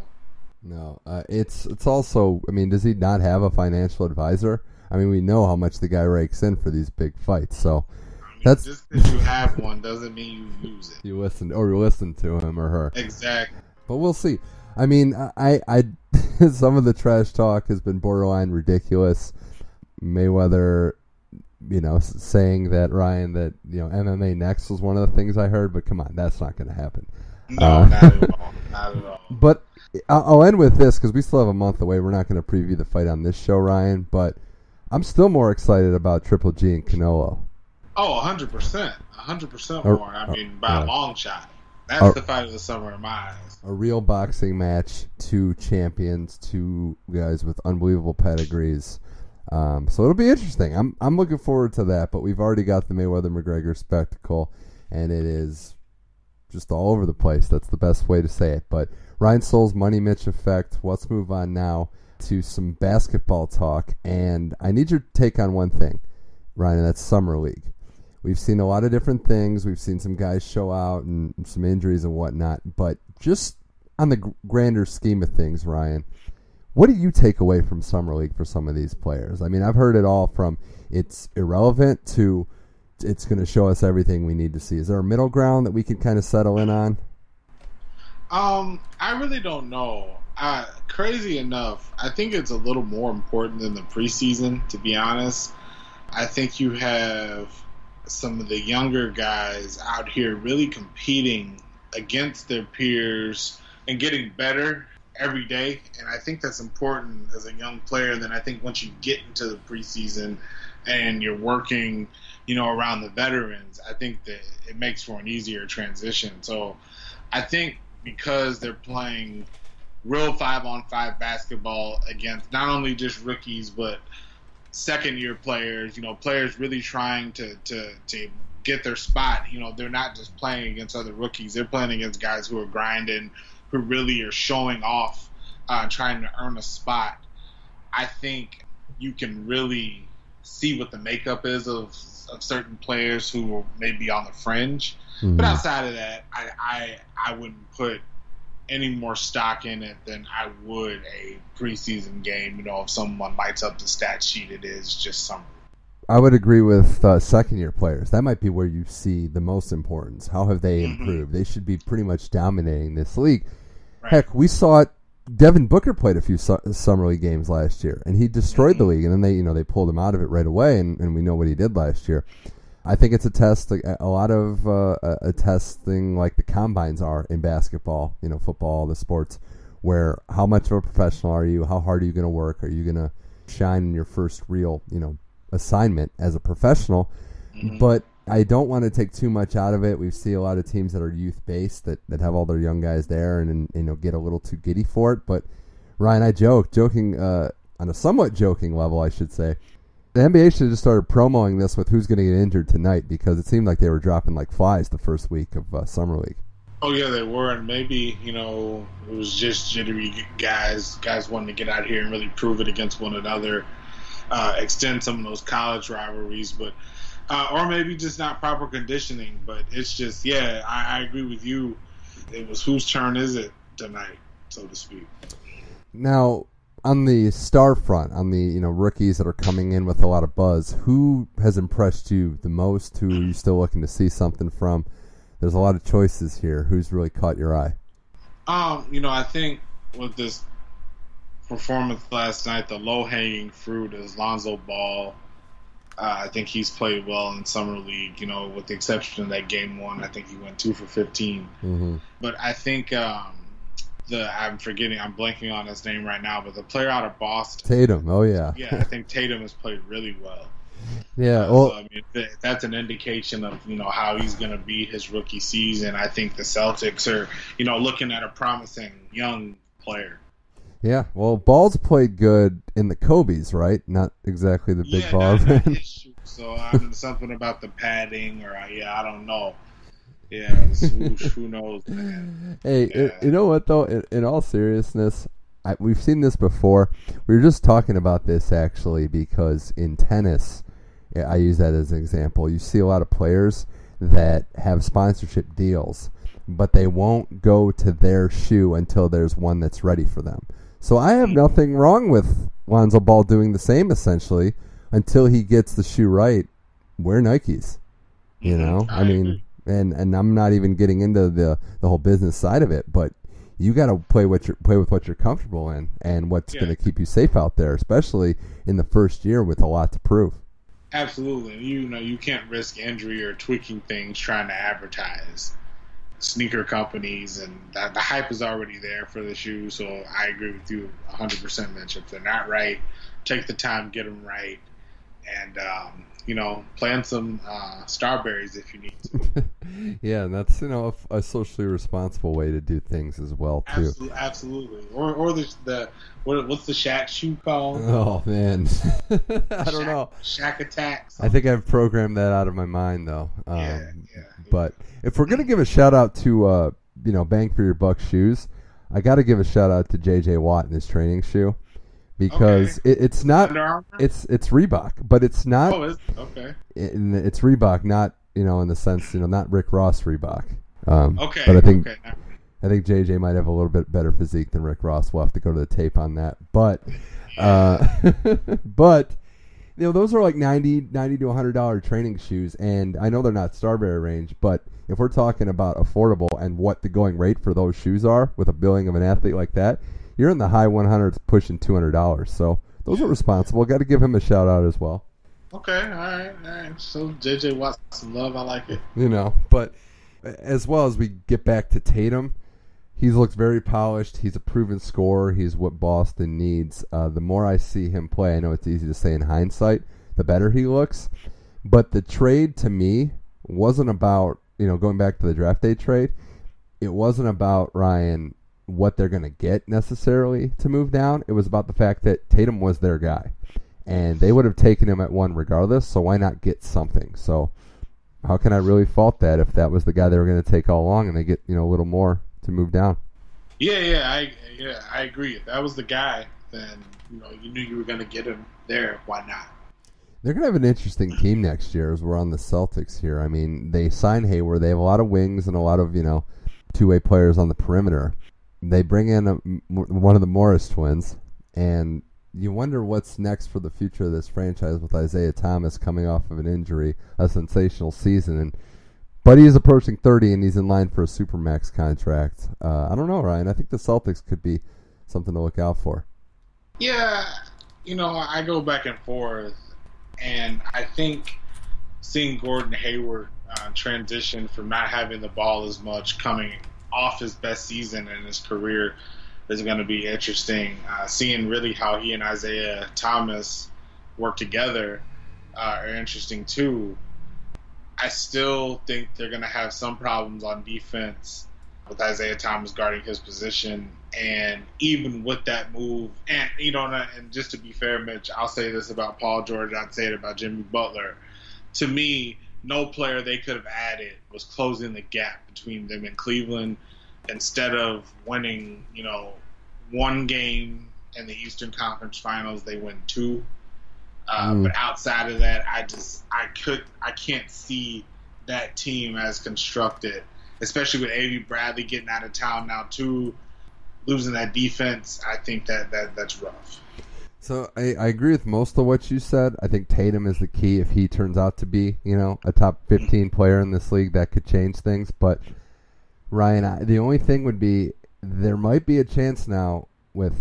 No, uh, it's it's also. I mean, does he not have a financial advisor? I mean, we know how much the guy rakes in for these big fights, so That's- just because you have one doesn't mean you use it. you listen or you listen to him or her. Exactly. But we'll see. I mean, I, I, some of the trash talk has been borderline ridiculous. Mayweather, you know, saying that Ryan that you know MMA next was one of the things I heard, but come on, that's not going to happen. No, Uh, not at all. Not at all. But I'll end with this because we still have a month away. We're not going to preview the fight on this show, Ryan. But I'm still more excited about Triple G and Canelo. Oh, 100%. 100% more. I mean, by yeah. a long shot. That's Or- the fight of the summer in my eyes. A real boxing match, two champions, two guys with unbelievable pedigrees. Um, so it'll be interesting. I'm I'm looking forward to that. But we've already got the Mayweather McGregor spectacle, and it is just all over the place. That's the best way to say it. But Ryan Souls Money Mitch effect. Let's move on now to some basketball talk. And I need your take on one thing, Ryan. And that's summer league. We've seen a lot of different things. We've seen some guys show out and some injuries and whatnot. But just on the grander scheme of things, Ryan, what do you take away from summer league for some of these players? I mean, I've heard it all from it's irrelevant to it's going to show us everything we need to see. Is there a middle ground that we can kind of settle in on? Um, I really don't know. Uh, crazy enough, I think it's a little more important than the preseason, to be honest. I think you have some of the younger guys out here really competing against their peers and getting better every day. And I think that's important as a young player. Then I think once you get into the preseason and you're working, you know, around the veterans, I think that it makes for an easier transition. So I think because they're playing real five on five basketball against not only just rookies but second year players, you know, players really trying to, to, to get their spot. You know, they're not just playing against other rookies, they're playing against guys who are grinding, who really are showing off, uh, trying to earn a spot. I think you can really see what the makeup is of, of certain players who may be on the fringe. Mhm. But outside of that, I, I I wouldn't put any more stock in it than I would a preseason game. You know, if someone lights up the stat sheet, it is just summer. I would agree with uh, second year players. That might be where you see the most importance. How have they Mhm. improved? They should be pretty much dominating this league. Right. Heck, we saw it. Devin Booker played a few su- summer league games last year, and he destroyed the Mhm. league. And then they, you know, they pulled him out of it right away, and, and we know what he did last year. I think it's a test, a, a lot of uh, a, a testing like the combines are in basketball, you know, football, the sports, where how much of a professional are you? How hard are you going to work? Are you going to shine in your first real, you know, assignment as a professional? Mhm. But I don't want to take too much out of it. We see a lot of teams that are youth based that, that have all their young guys there and, and you know get a little too giddy for it. But Ryan, I joke, joking uh, on a somewhat joking level, I should say. The NBA should have just started promoting this with who's going to get injured tonight because it seemed like they were dropping like flies the first week of uh, summer league. Oh yeah, they were, and maybe you know it was just jittery guys, guys wanting to get out here and really prove it against one another, uh, extend some of those college rivalries, but uh, or maybe just not proper conditioning. But it's just yeah, I, I agree with you. It was whose turn is it tonight, so to speak. Now, on the star front, on the you know rookies that are coming in with a lot of buzz, who has impressed you the most? Who are you still looking to see something from? There's a lot of choices here. Who's really caught your eye? Um, you know, I think with this performance last night, the low hanging fruit is Lonzo Ball. Uh, I think he's played well in summer league. You know, with the exception of that game one, I think he went two for 15 Mm-hmm. But I think um, the I'm forgetting, I'm blanking on his name right now, but the player out of Boston. Tatum. Oh yeah. Yeah, I think Tatum has played really well. Yeah. Uh, Well, so, I mean, th- that's an indication of you know how he's going to be his rookie season. I think the Celtics are you know looking at a promising young player. yeah. Well, Ball's played good in the Kobe's, right? Not exactly the big yeah, ball. not, not his. So I'm something about the padding, or uh, yeah, I don't know. Yeah, who, who knows, man? Hey, Yeah. i- you know what though? In, in all seriousness, I, we've seen this before. We were just talking about this actually because in tennis, I use that as an example. You see a lot of players that have sponsorship deals, but they won't go to their shoe until there's one that's ready for them. So I have nothing wrong with Lonzo Ball doing the same essentially until he gets the shoe right. Wear Nikes. You Mhm. know, I, mean. And and I'm not even getting into the the whole business side of it, but you got to play what you play with what you're comfortable in and what's Yeah. going to keep you safe out there, especially in the first year with a lot to prove. Absolutely. You know, you can't risk injury or tweaking things trying to advertise. Sneaker companies and the, the hype is already there for the shoe, so I agree with you 100%, Mitch. If they're not right, take the time, get them right, and, um, you know, plant some uh, Starburys if you need to. yeah, and that's you know a, a socially responsible way to do things as well too. Absolutely. absolutely. Or, or the, the what, what's the Shaq shoe called? Oh man, I don't know. Shaq Attaq. I think I've programmed that out of my mind though. Um, Yeah, yeah. But if we're gonna give a shout out to uh, you know Bang for Your Buck shoes, I got to give a shout out to JJ Watt and his training shoe because it, it's not it's it's Reebok, but it's not oh, it's, okay. in, it's Reebok, not you know in the sense you know not Rick Ross Reebok. Um, Okay. But I think okay. I think JJ might have a little bit better physique than Rick Ross. We'll have to go to the tape on that. But uh, but you know those are like 90 90 to 100 dollar training shoes and I know they're not Starbury range, but if we're talking about affordable and what the going rate for those shoes are with a billing of an athlete like that, you're in the high 100s pushing $200. So those are responsible. Got to give him a shout out as well. Okay, all right, all right. So JJ Watson love, I like it. you know. But as well as we get back to Tatum, he's looked very polished. He's a proven scorer. He's what Boston needs. Uh, the more I see him play, I know it's easy to say in hindsight, the better he looks. But the trade to me wasn't about you know going back to the draft day trade. It wasn't about Ryan what they're going to get necessarily to move down. It was about the fact that Tatum was their guy, and they would have taken him at one regardless. So why not get something? So how can I really fault that if that was the guy they were going to take all along and they get you know a little more to move down? Yeah, yeah, I yeah, I agree. If that was the guy, then you know you knew you were going to get him there. Why not? They're going to have an interesting team next year as we're on the Celtics here. I mean, they sign Hayward. They have a lot of wings and a lot of, you know, two way players on the perimeter. They bring in a, one of the Morris twins, and you wonder what's next for the future of this franchise with Isaiah Thomas coming off of an injury, a sensational season. And but he's approaching 30 and he's in line for a supermax contract. Uh, I don't know, Ryan. I think the Celtics could be something to look out for. Yeah, you know, I go back and forth, and I think seeing Gordon Hayward uh, transition from not having the ball as much, coming off his best season in his career, is going to be interesting. Uh, seeing really how he and Isaiah Thomas work together uh, are interesting too. I still think they're going to have some problems on defense with Isaiah Thomas guarding his position. And even with that move, and you know, and just to be fair, Mitch, I'll say this about Paul George, I'd say it about Jimmy Butler. To me, no player they could have added was closing the gap between them and Cleveland. Instead of winning, you know, one game in the Eastern Conference Finals, they win two. Uh, Mm. But outside of that, I just I could I can't see that team as constructed, especially with Avery Bradley getting out of town now too, losing that defense. I think that, that that's rough. So I, I agree with most of what you said. I think Tatum is the key if he turns out to be, you know, a top 15 player in this league that could change things. But Ryan, I, the only thing would be there might be a chance now with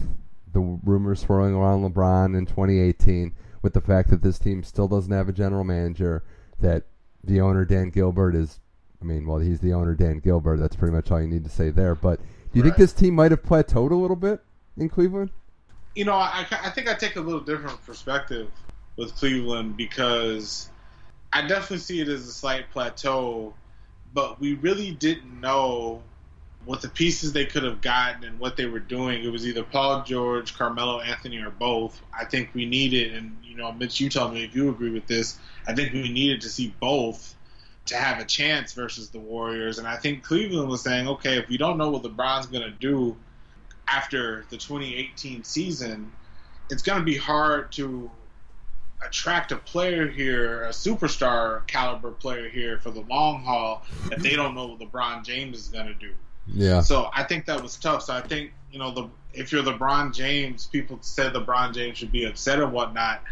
the rumors swirling around LeBron in 2018, with the fact that this team still doesn't have a general manager, that the owner Dan Gilbert is, I mean, well, he's the owner Dan Gilbert. That's pretty much all you need to say there. But do you Right. think this team might have plateaued a little bit in Cleveland? You know, I, I think I take a little different perspective with Cleveland because I definitely see it as a slight plateau, but we really didn't know what the pieces they could have gotten and what they were doing. It was either Paul George, Carmelo Anthony, or both. I think we needed, and you know, Mitch, you tell me if you agree with this. I think we needed to see both to have a chance versus the Warriors. And I think Cleveland was saying, okay, if we don't know what LeBron's going to do after the 2018 season, it's going to be hard to attract a player here, a superstar caliber player here for the long haul if they don't know what LeBron James is going to do. Yeah. So I think that was tough. So I think you know the if you're LeBron James, people said LeBron James should be upset or whatnot.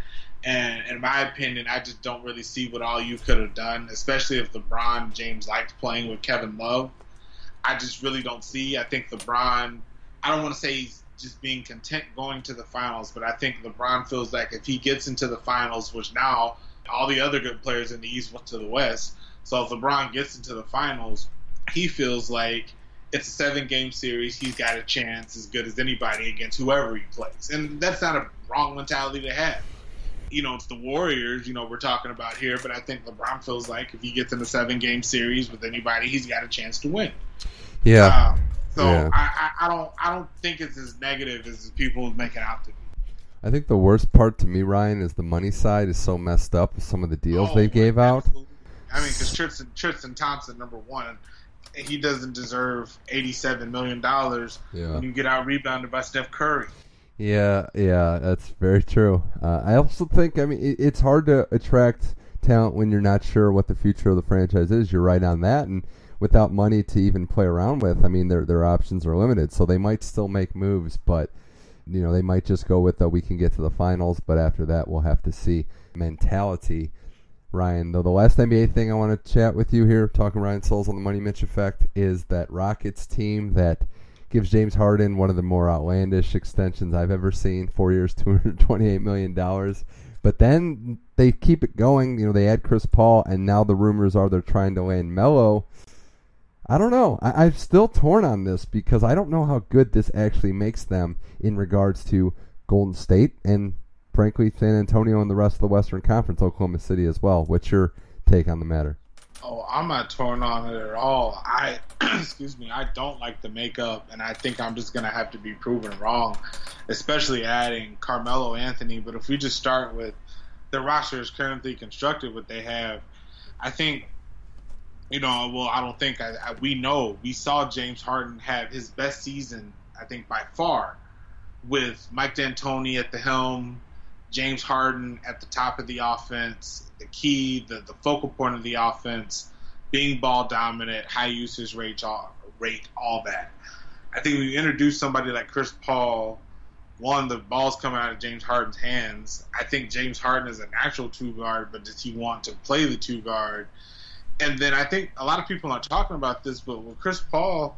And in my opinion, I just don't really see what all you could have done, especially if LeBron James liked playing with Kevin Love. I just really don't see. I think LeBron. I don't want to say he's just being content going to the finals, but I think LeBron feels like if he gets into the finals, which now all the other good players in the East went to the West, so if LeBron gets into the finals, he feels like it's a seven game series. He's got a chance as good as anybody against whoever he plays. And that's not a wrong mentality to have. You know, it's the Warriors, you know, we're talking about here, but I think LeBron feels like if he gets in a seven game series with anybody, he's got a chance to win. Yeah. Um, so Yeah. I, I, I don't I don't think it's as negative as people make it out to be. I think the worst part to me, Ryan, is the money side is so messed up with some of the deals Oh, they gave out. I mean, because Tristan, Tristan Thompson, number one, he doesn't deserve eighty-seven million dollars Yeah. when you get out rebounded by Steph Curry. Yeah, yeah, that's very true. Uh, I also think, I mean, it, it's hard to attract talent when you're not sure what the future of the franchise is. You're right on that, and without money to even play around with, I mean, their their options are limited. So they might still make moves, but you know, they might just go with the we can get to the finals, but after that, we'll have to see mentality. Ryan, though, the last NBA thing I want to chat with you here, talking Ryan Souls on the Money Mitch effect, is that Rockets team that gives James Harden one of the more outlandish extensions I've ever seen. Four years, two hundred twenty-eight million dollars. But then they keep it going. You know, they add Chris Paul, and now the rumors are they're trying to land Melo. I don't know. I, I'm still torn on this because I don't know how good this actually makes them in regards to Golden State and, frankly, San Antonio and the rest of the Western Conference, Oklahoma City as well. What's your take on the matter? Oh, I'm not torn on it at all. I, excuse me, I don't like the makeup, and I think I'm just gonna have to be proven wrong, especially adding Carmelo Anthony. But if we just start with the roster is currently constructed, what they have, I think, you know, well, I don't think I, I we know we saw James Harden have his best season, I think by far, with Mike D'Antoni at the helm, James Harden at the top of the offense, the key, the, the focal point of the offense, being ball dominant, high usage rate, all, rate, all that. I think we introduce somebody like Chris Paul. One, the ball's coming out of James Harden's hands. I think James Harden is a natural two guard, but does he want to play the two guard? And then I think a lot of people aren't talking about this, but with Chris Paul,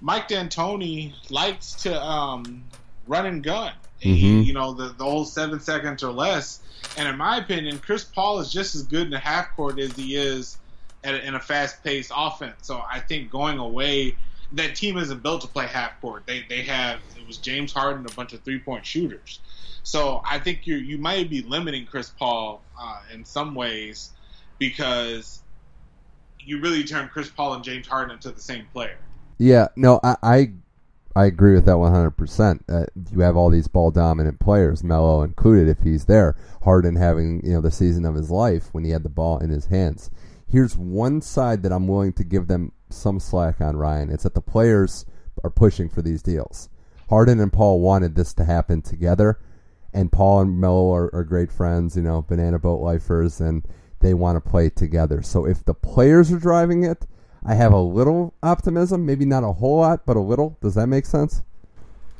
Mike D'Antoni likes to um, run and gun. He, Mhm. you know, the, the whole seven seconds or less. And in my opinion, Chris Paul is just as good in the half court as he is at, in a fast paced offense. So I think going away, that team isn't built to play half court. They they have it was James Harden, a bunch of three point shooters. So I think you you might be limiting Chris Paul uh, in some ways because you really turn Chris Paul and James Harden into the same player. Yeah, no, I I, I agree with that 100%. Uh, you have all these ball dominant players, Melo included if he's there. Harden having, you know, the season of his life when he had the ball in his hands. Here's one side that I'm willing to give them some slack on, Ryan. It's that the players are pushing for these deals. Harden and Paul wanted this to happen together, and Paul and Melo are, are great friends, you know, banana boat lifers, and they want to play together. So if the players are driving it, I have a little optimism, maybe not a whole lot, but a little. Does that make sense?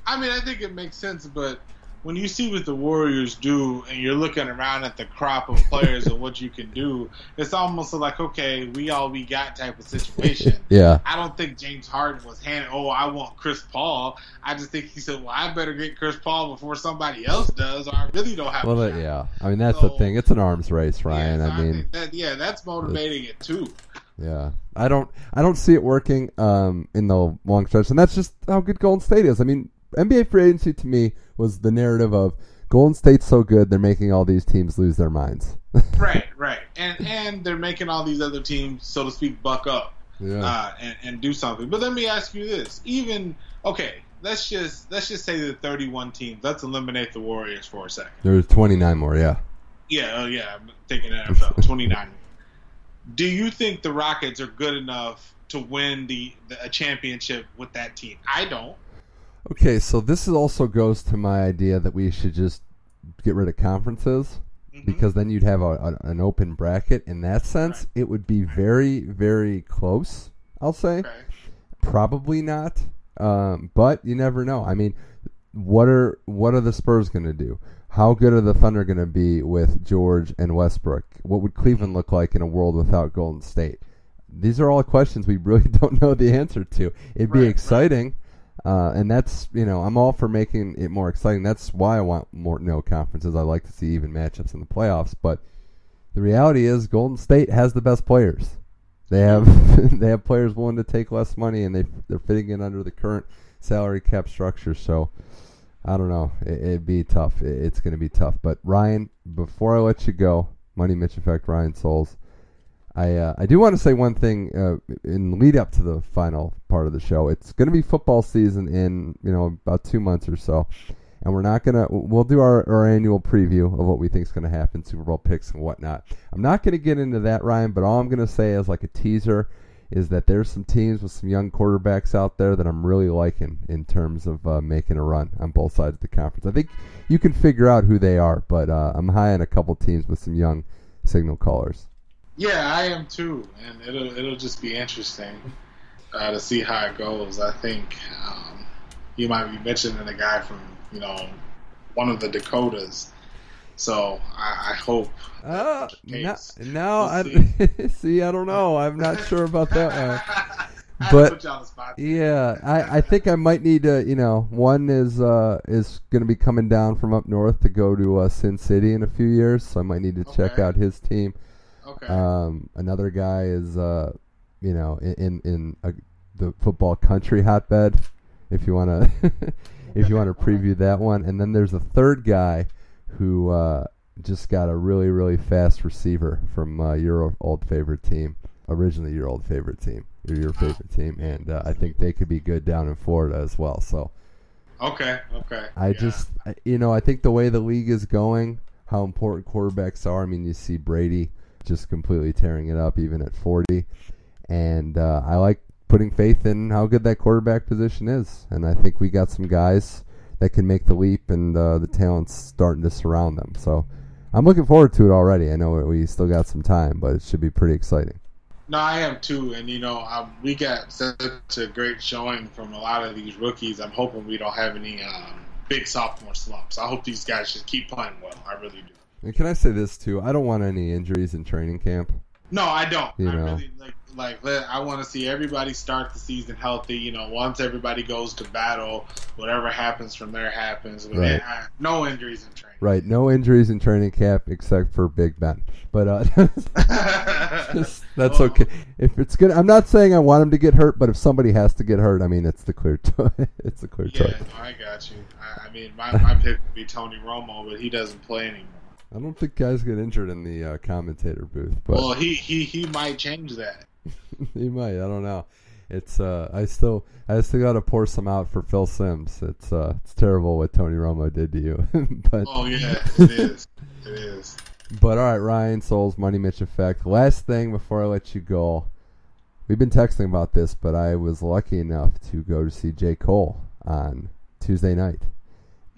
I mean, I think it makes sense, but when you see what the Warriors do, and you're looking around at the crop of players and what you can do, it's almost like okay, we all we got type of situation. yeah. I don't think James Harden was handing. Oh, I want Chris Paul. I just think he said, "Well, I better get Chris Paul before somebody else does, or I really don't have." Well, yeah. I mean, that's So- the thing. It's an arms race, Ryan. Yeah, so I mean, think that, yeah, that's motivating it too. Yeah, I don't, I don't see it working um, in the long stretch, and that's just how good Golden State is. I mean, NBA free agency to me was the narrative of Golden State's so good they're making all these teams lose their minds. right, right, and and they're making all these other teams, so to speak, buck up yeah, uh, and and do something. But let me ask you this: even okay, let's just let's just say the 31 teams. Let's eliminate the Warriors for a second. there's 29 more. Yeah, Yeah, oh yeah, I'm thinking NFL 29. Do you think the Rockets are good enough to win the, the a championship with that team? I don't. Okay. So this is also goes to my idea that we should just get rid of conferences Mhm. because then you'd have a, a, an open bracket. In that sense, Right. it would be very, very close. I'll say. okay. Probably not. Um, but you never know. I mean, what are what are the Spurs going to do? How good are the Thunder going to be with George and Westbrook? What would Cleveland look like in a world without Golden State? These are all questions we really don't know the answer to. It'd be exciting. right. Uh, and that's you know I'm all for making it more exciting. That's why I want more no conferences. I like to see even matchups in the playoffs. But the reality is, Golden State has the best players. They have they have players willing to take less money, and they they're fitting in under the current salary cap structure. So I don't know. It, it'd be tough. It, it's going to be tough. But Ryan, before I let you go, Money Mitch Effect, Ryan Souls. I uh, I do want to say one thing uh, in lead up to the final part of the show. It's going to be football season in you know about two months or so, and we're not gonna we'll do our, our annual preview of what we think is going to happen, Super Bowl picks and whatnot. I'm not going to get into that, Ryan, but all I'm going to say is like a teaser is that there's some teams with some young quarterbacks out there that I'm really liking in terms of uh, making a run on both sides of the conference. I think you can figure out who they are, but uh, I'm high on a couple teams with some young signal callers. Yeah, I am too, and it'll it'll just be interesting uh, to see how it goes. I think um, you might be mentioning a guy from you know one of the Dakotas, so I, I hope. Uh, no, no We'll I see. I don't know. I'm not sure about that one. I had to But- put you on the spot. Yeah, I, I think I might need to. You know, one is uh, is going to be coming down from up north to go to uh, Sin City in a few years, so I might need to check out his team. Okay. Um, another guy is, uh, you know, in in, in a, the football country hotbed. If you want to, if you want to preview that one, and then there's a third guy who uh, just got a really really fast receiver from uh, your old favorite team, originally your old favorite team, your your favorite team, and uh, I think they could be good down in Florida as well. So okay. Okay. I Yeah. just, you know, I think the way the league is going, how important quarterbacks are. I mean, you see Brady just completely tearing it up, even at 40. And uh, I like putting faith in how good that quarterback position is. And I think we got some guys that can make the leap, and uh, the talent's starting to surround them. So I'm looking forward to it already. I know we still got some time, but it should be pretty exciting. No, I am too, and you know, um, we got such a great showing from a lot of these rookies. I'm hoping we don't have any um, big sophomore slumps. I hope these guys just keep playing well. I really do. And can I say this too? I don't want any injuries in training camp. No, I don't. You I know. really like like I want to see everybody start the season healthy. You know, once everybody goes to battle, whatever happens from there happens. But Right. yeah, no injuries in training. Right, no injuries in training camp except for Big Ben. But uh, Just- that's Well, okay. If it's good, I'm not saying I want him to get hurt, but if somebody has to get hurt, I mean, it's the clear choice. it's the clear Yeah, no, I got you. I, I mean, my, my pick would be Tony Romo, but he doesn't play anymore. I don't think guys get injured in the uh, commentator booth, but Well, he, he he might change that. he might. I don't know. It's uh, I still I still got to pour some out for Phil Simms. It's uh, it's terrible what Tony Romo did to you, but Oh yeah, it is. It is. But all right, Ryan Souls, Money Mitch Effect. Last thing before I let you go, we've been texting about this, but I was lucky enough to go to see J. Cole on Tuesday night.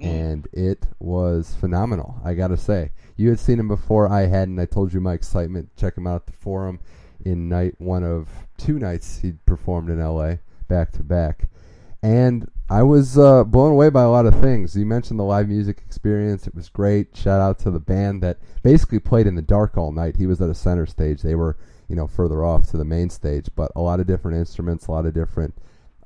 And it was phenomenal. I gotta say, you had seen him before, I hadn't. I told you my excitement. Check him out at the Forum in night one of two nights he performed in L.A. back to back, and I was uh, blown away by a lot of things. You mentioned the live music experience; it was great. Shout out to the band that basically played in the dark all night. He was at a center stage; they were, you know, further off to the main stage. But a lot of different instruments, a lot of different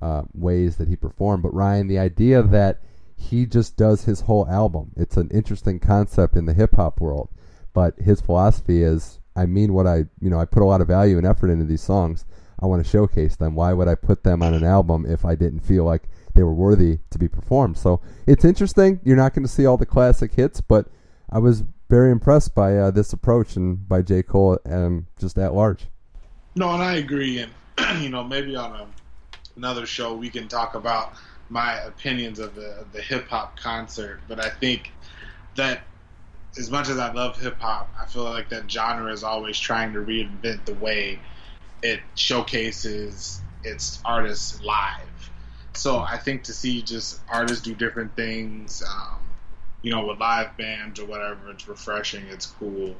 uh, ways that he performed. But Ryan, the idea that he just does his whole album. It's an interesting concept in the hip hop world, but his philosophy is I mean what I, you know, I put a lot of value and effort into these songs. I want to showcase them. Why would I put them on an album if I didn't feel like they were worthy to be performed? So it's interesting. You're not going to see all the classic hits, but I was very impressed by uh, this approach and by J. Cole um, just at large. No, and I agree. And, you know, maybe on a, another show we can talk about my opinions of the, the hip hop concert. But I think that as much as I love hip hop, I feel like that genre is always trying to reinvent the way it showcases its artists live. So I think to see just artists do different things, um, you know, with live bands or whatever, it's refreshing. It's cool.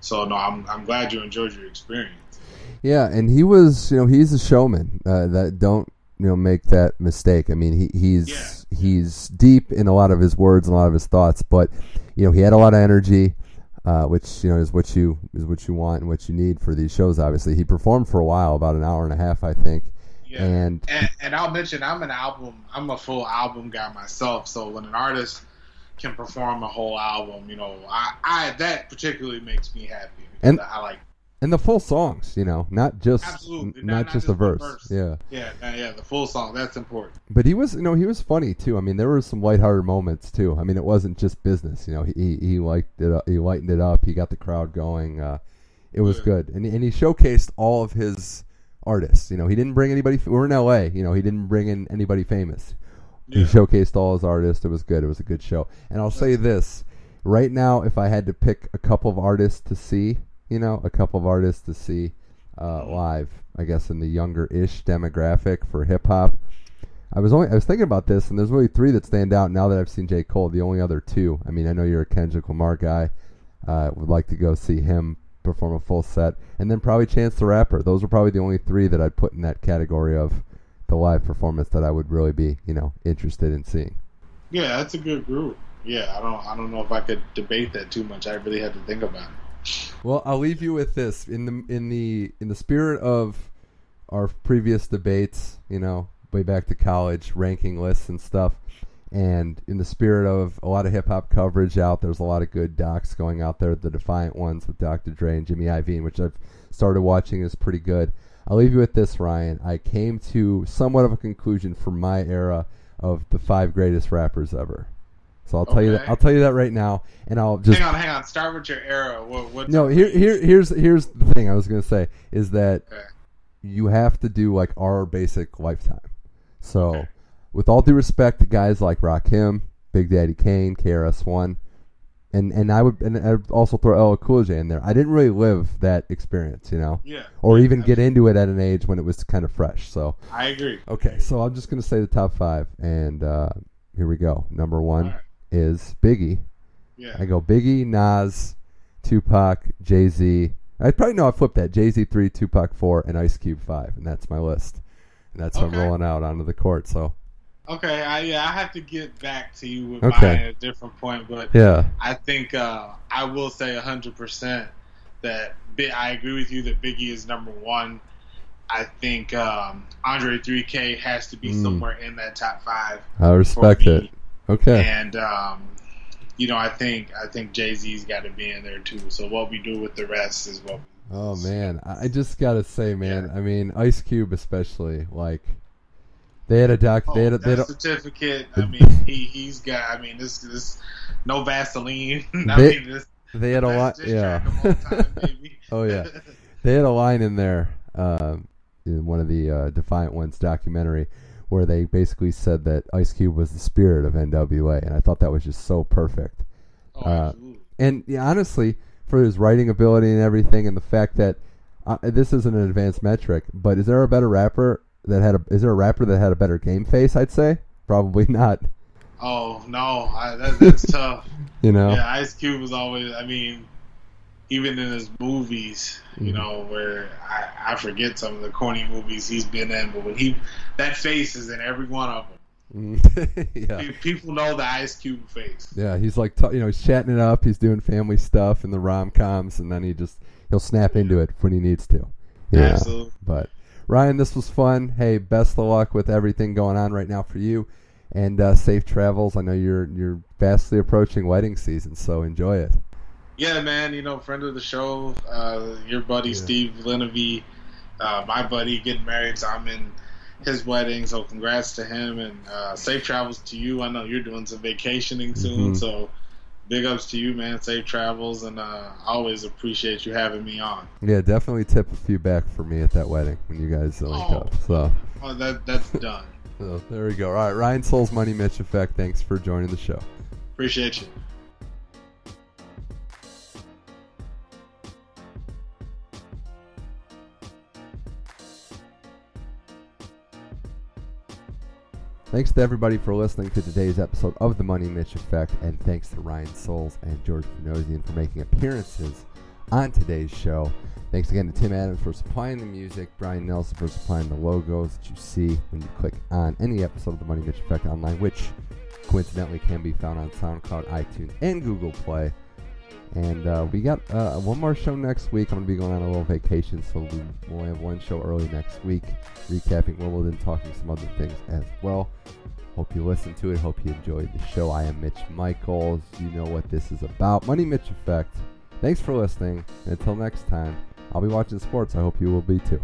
So no, I'm I'm glad you enjoyed your experience. Yeah, and he was, you know, he's a showman. Uh, that don't you know make that mistake. I mean, he, he's Yeah. he's deep in a lot of his words and a lot of his thoughts, but you know he had a lot of energy, uh, which you know is what you is what you want and what you need for these shows. Obviously, he performed for a while, about an hour and a half, I think. Yeah. And and, and I'll mention I'm an album I'm a full album guy myself. So when an artist can perform a whole album, you know, I, I that particularly makes me happy And- I like and the full songs, you know, not just n- Not- not, just just the verse. verse. Yeah. yeah yeah, yeah the full song that's important. But he was, you know, he was funny too. I mean, there were some lighthearted moments too. I mean, it wasn't just business. You know, he he, liked it. Up, he lightened it up. He got the crowd going. Uh, it was Yeah. good, and and he showcased all of his artists. You know, he didn't bring anybody. We're in L.A. You know, he didn't bring in anybody famous. He showcased all his artists. It was good. It was a good show. And I'll say this: right now, if I had to pick a couple of artists to see, you know, a couple of artists to see uh, live, I guess in the younger-ish demographic for hip hop, I was only I was thinking about this, and there's really three that stand out now that I've seen J. Cole. The only other two, I mean, I know you're a Kendrick Lamar guy. Uh, would like to go see him perform a full set, and then probably Chance the Rapper. Those are probably the only three that I'd put in that category of the live performance that I would really be, you know, interested in seeing. Yeah, that's a good group. Yeah, I don't I don't know if I could debate that too much. I really had to think about it. Well, I'll leave you with this in the in the in the spirit of our previous debates, you know, way back to college, ranking lists and stuff, and in the spirit of a lot of hip hop coverage out, there's a lot of good docs going out there. The Defiant ones with Dr. Dre and Jimmy Iovine, which I've started watching, is pretty good. I'll leave you with this, Ryan. I came to somewhat of a conclusion for my era of the five greatest rappers ever. So I'll tell you that I'll tell you that right now, and I'll just hang on, hang on. Start with your era. What, no, here, here, here's here's the thing I was gonna say is that Okay. you have to do like our basic lifetime. So, Okay. with all due respect to guys like Rakim, Big Daddy Kane, KRS One, and and I would and I'd also throw LL Cool J in there. I didn't really live that experience, you know, Yeah. or Yeah, even get into it at an age when it was kind of fresh. So, I agree. okay, so I'm just gonna say the top five, and uh, here we go. Number one. Is Biggie. Yeah. I go Biggie, Nas, Tupac, Jay Z. I probably know I flipped that. Jay Z three, Tupac four, and Ice Cube five, and that's my list. And that's how I'm rolling out onto the court. So Okay, I yeah, I have to get back to you with Okay. mine at a different point, but yeah, I think uh, I will say hundred percent that I agree with you that Biggie is number one. I think um, Andre 3K has to be Mm. somewhere in that top five. I respect it. Okay, And um, you know, I think I think Jay Z's got to be in there too. So what we do with the rest is what. oh man, I just gotta say, man. I mean, Ice Cube especially. Like they had a doc. Oh, they had a, they had that a, certificate. I mean, he he's got. I mean, this this no Vaseline. I They- mean, this they had a lot. Yeah. track of all time. Oh, yeah. They had a line in there um, in one of the uh, Defiant Ones documentary where they basically said that Ice Cube was the spirit of NWA, and I thought that was just so perfect. Oh, Uh. And yeah, honestly, for his writing ability and everything, and the fact that uh, this isn't an advanced metric, but is there a better rapper that had a? Is there a rapper that had a better game face? I'd say probably not. Oh no, I, that, that's tough. You know, Yeah, Ice Cube was always. I mean, even in his movies, you Mhm. know, where I, I forget some of the corny movies he's been in, but when he that face is in every one of them. yeah. People know the Ice Cube face. Yeah, he's like, you know, he's chatting it up. He's doing family stuff and the rom coms, and then he just he'll snap into it when he needs to. Yeah. Absolutely. But Ryan, this was fun. Hey, best of luck with everything going on right now for you, and uh, safe travels. I know you're you're vastly approaching wedding season, so enjoy it. Yeah, man. You know, friend of the show, uh, your buddy Yeah. Steve Linevy, uh, my buddy getting married, so I'm in his wedding. So congrats to him and uh, safe travels to you. I know you're doing some vacationing soon, Mhm. so big ups to you, man. Safe travels, and uh, always appreciate you having me on. Yeah, definitely tip a few back for me at that wedding when you guys link Oh. up. So, Oh, that that's done. so there we go. All right, Ryan Souls Money Mitch Effect. Thanks for joining the show. Appreciate you. Thanks to everybody for listening to today's episode of The Money Mitch Effect, and thanks to Ryan Souls and George Panosian for making appearances on today's show. Thanks again to Tim Adams for supplying the music, Brian Nelson for supplying the logos that you see when you click on any episode of The Money Mitch Effect online, which coincidentally can be found on SoundCloud, iTunes, and Google Play. And uh, we got uh, one more show next week. I'm going to be going on a little vacation, so we will have one show early next week, recapping Wimbledon, talking some other things as well. Hope you listened to it. Hope you enjoyed the show. I am Mitch Michaels. You know what this is about. Money Mitch Effect. Thanks for listening. And until next time, I'll be watching sports. I hope you will be too.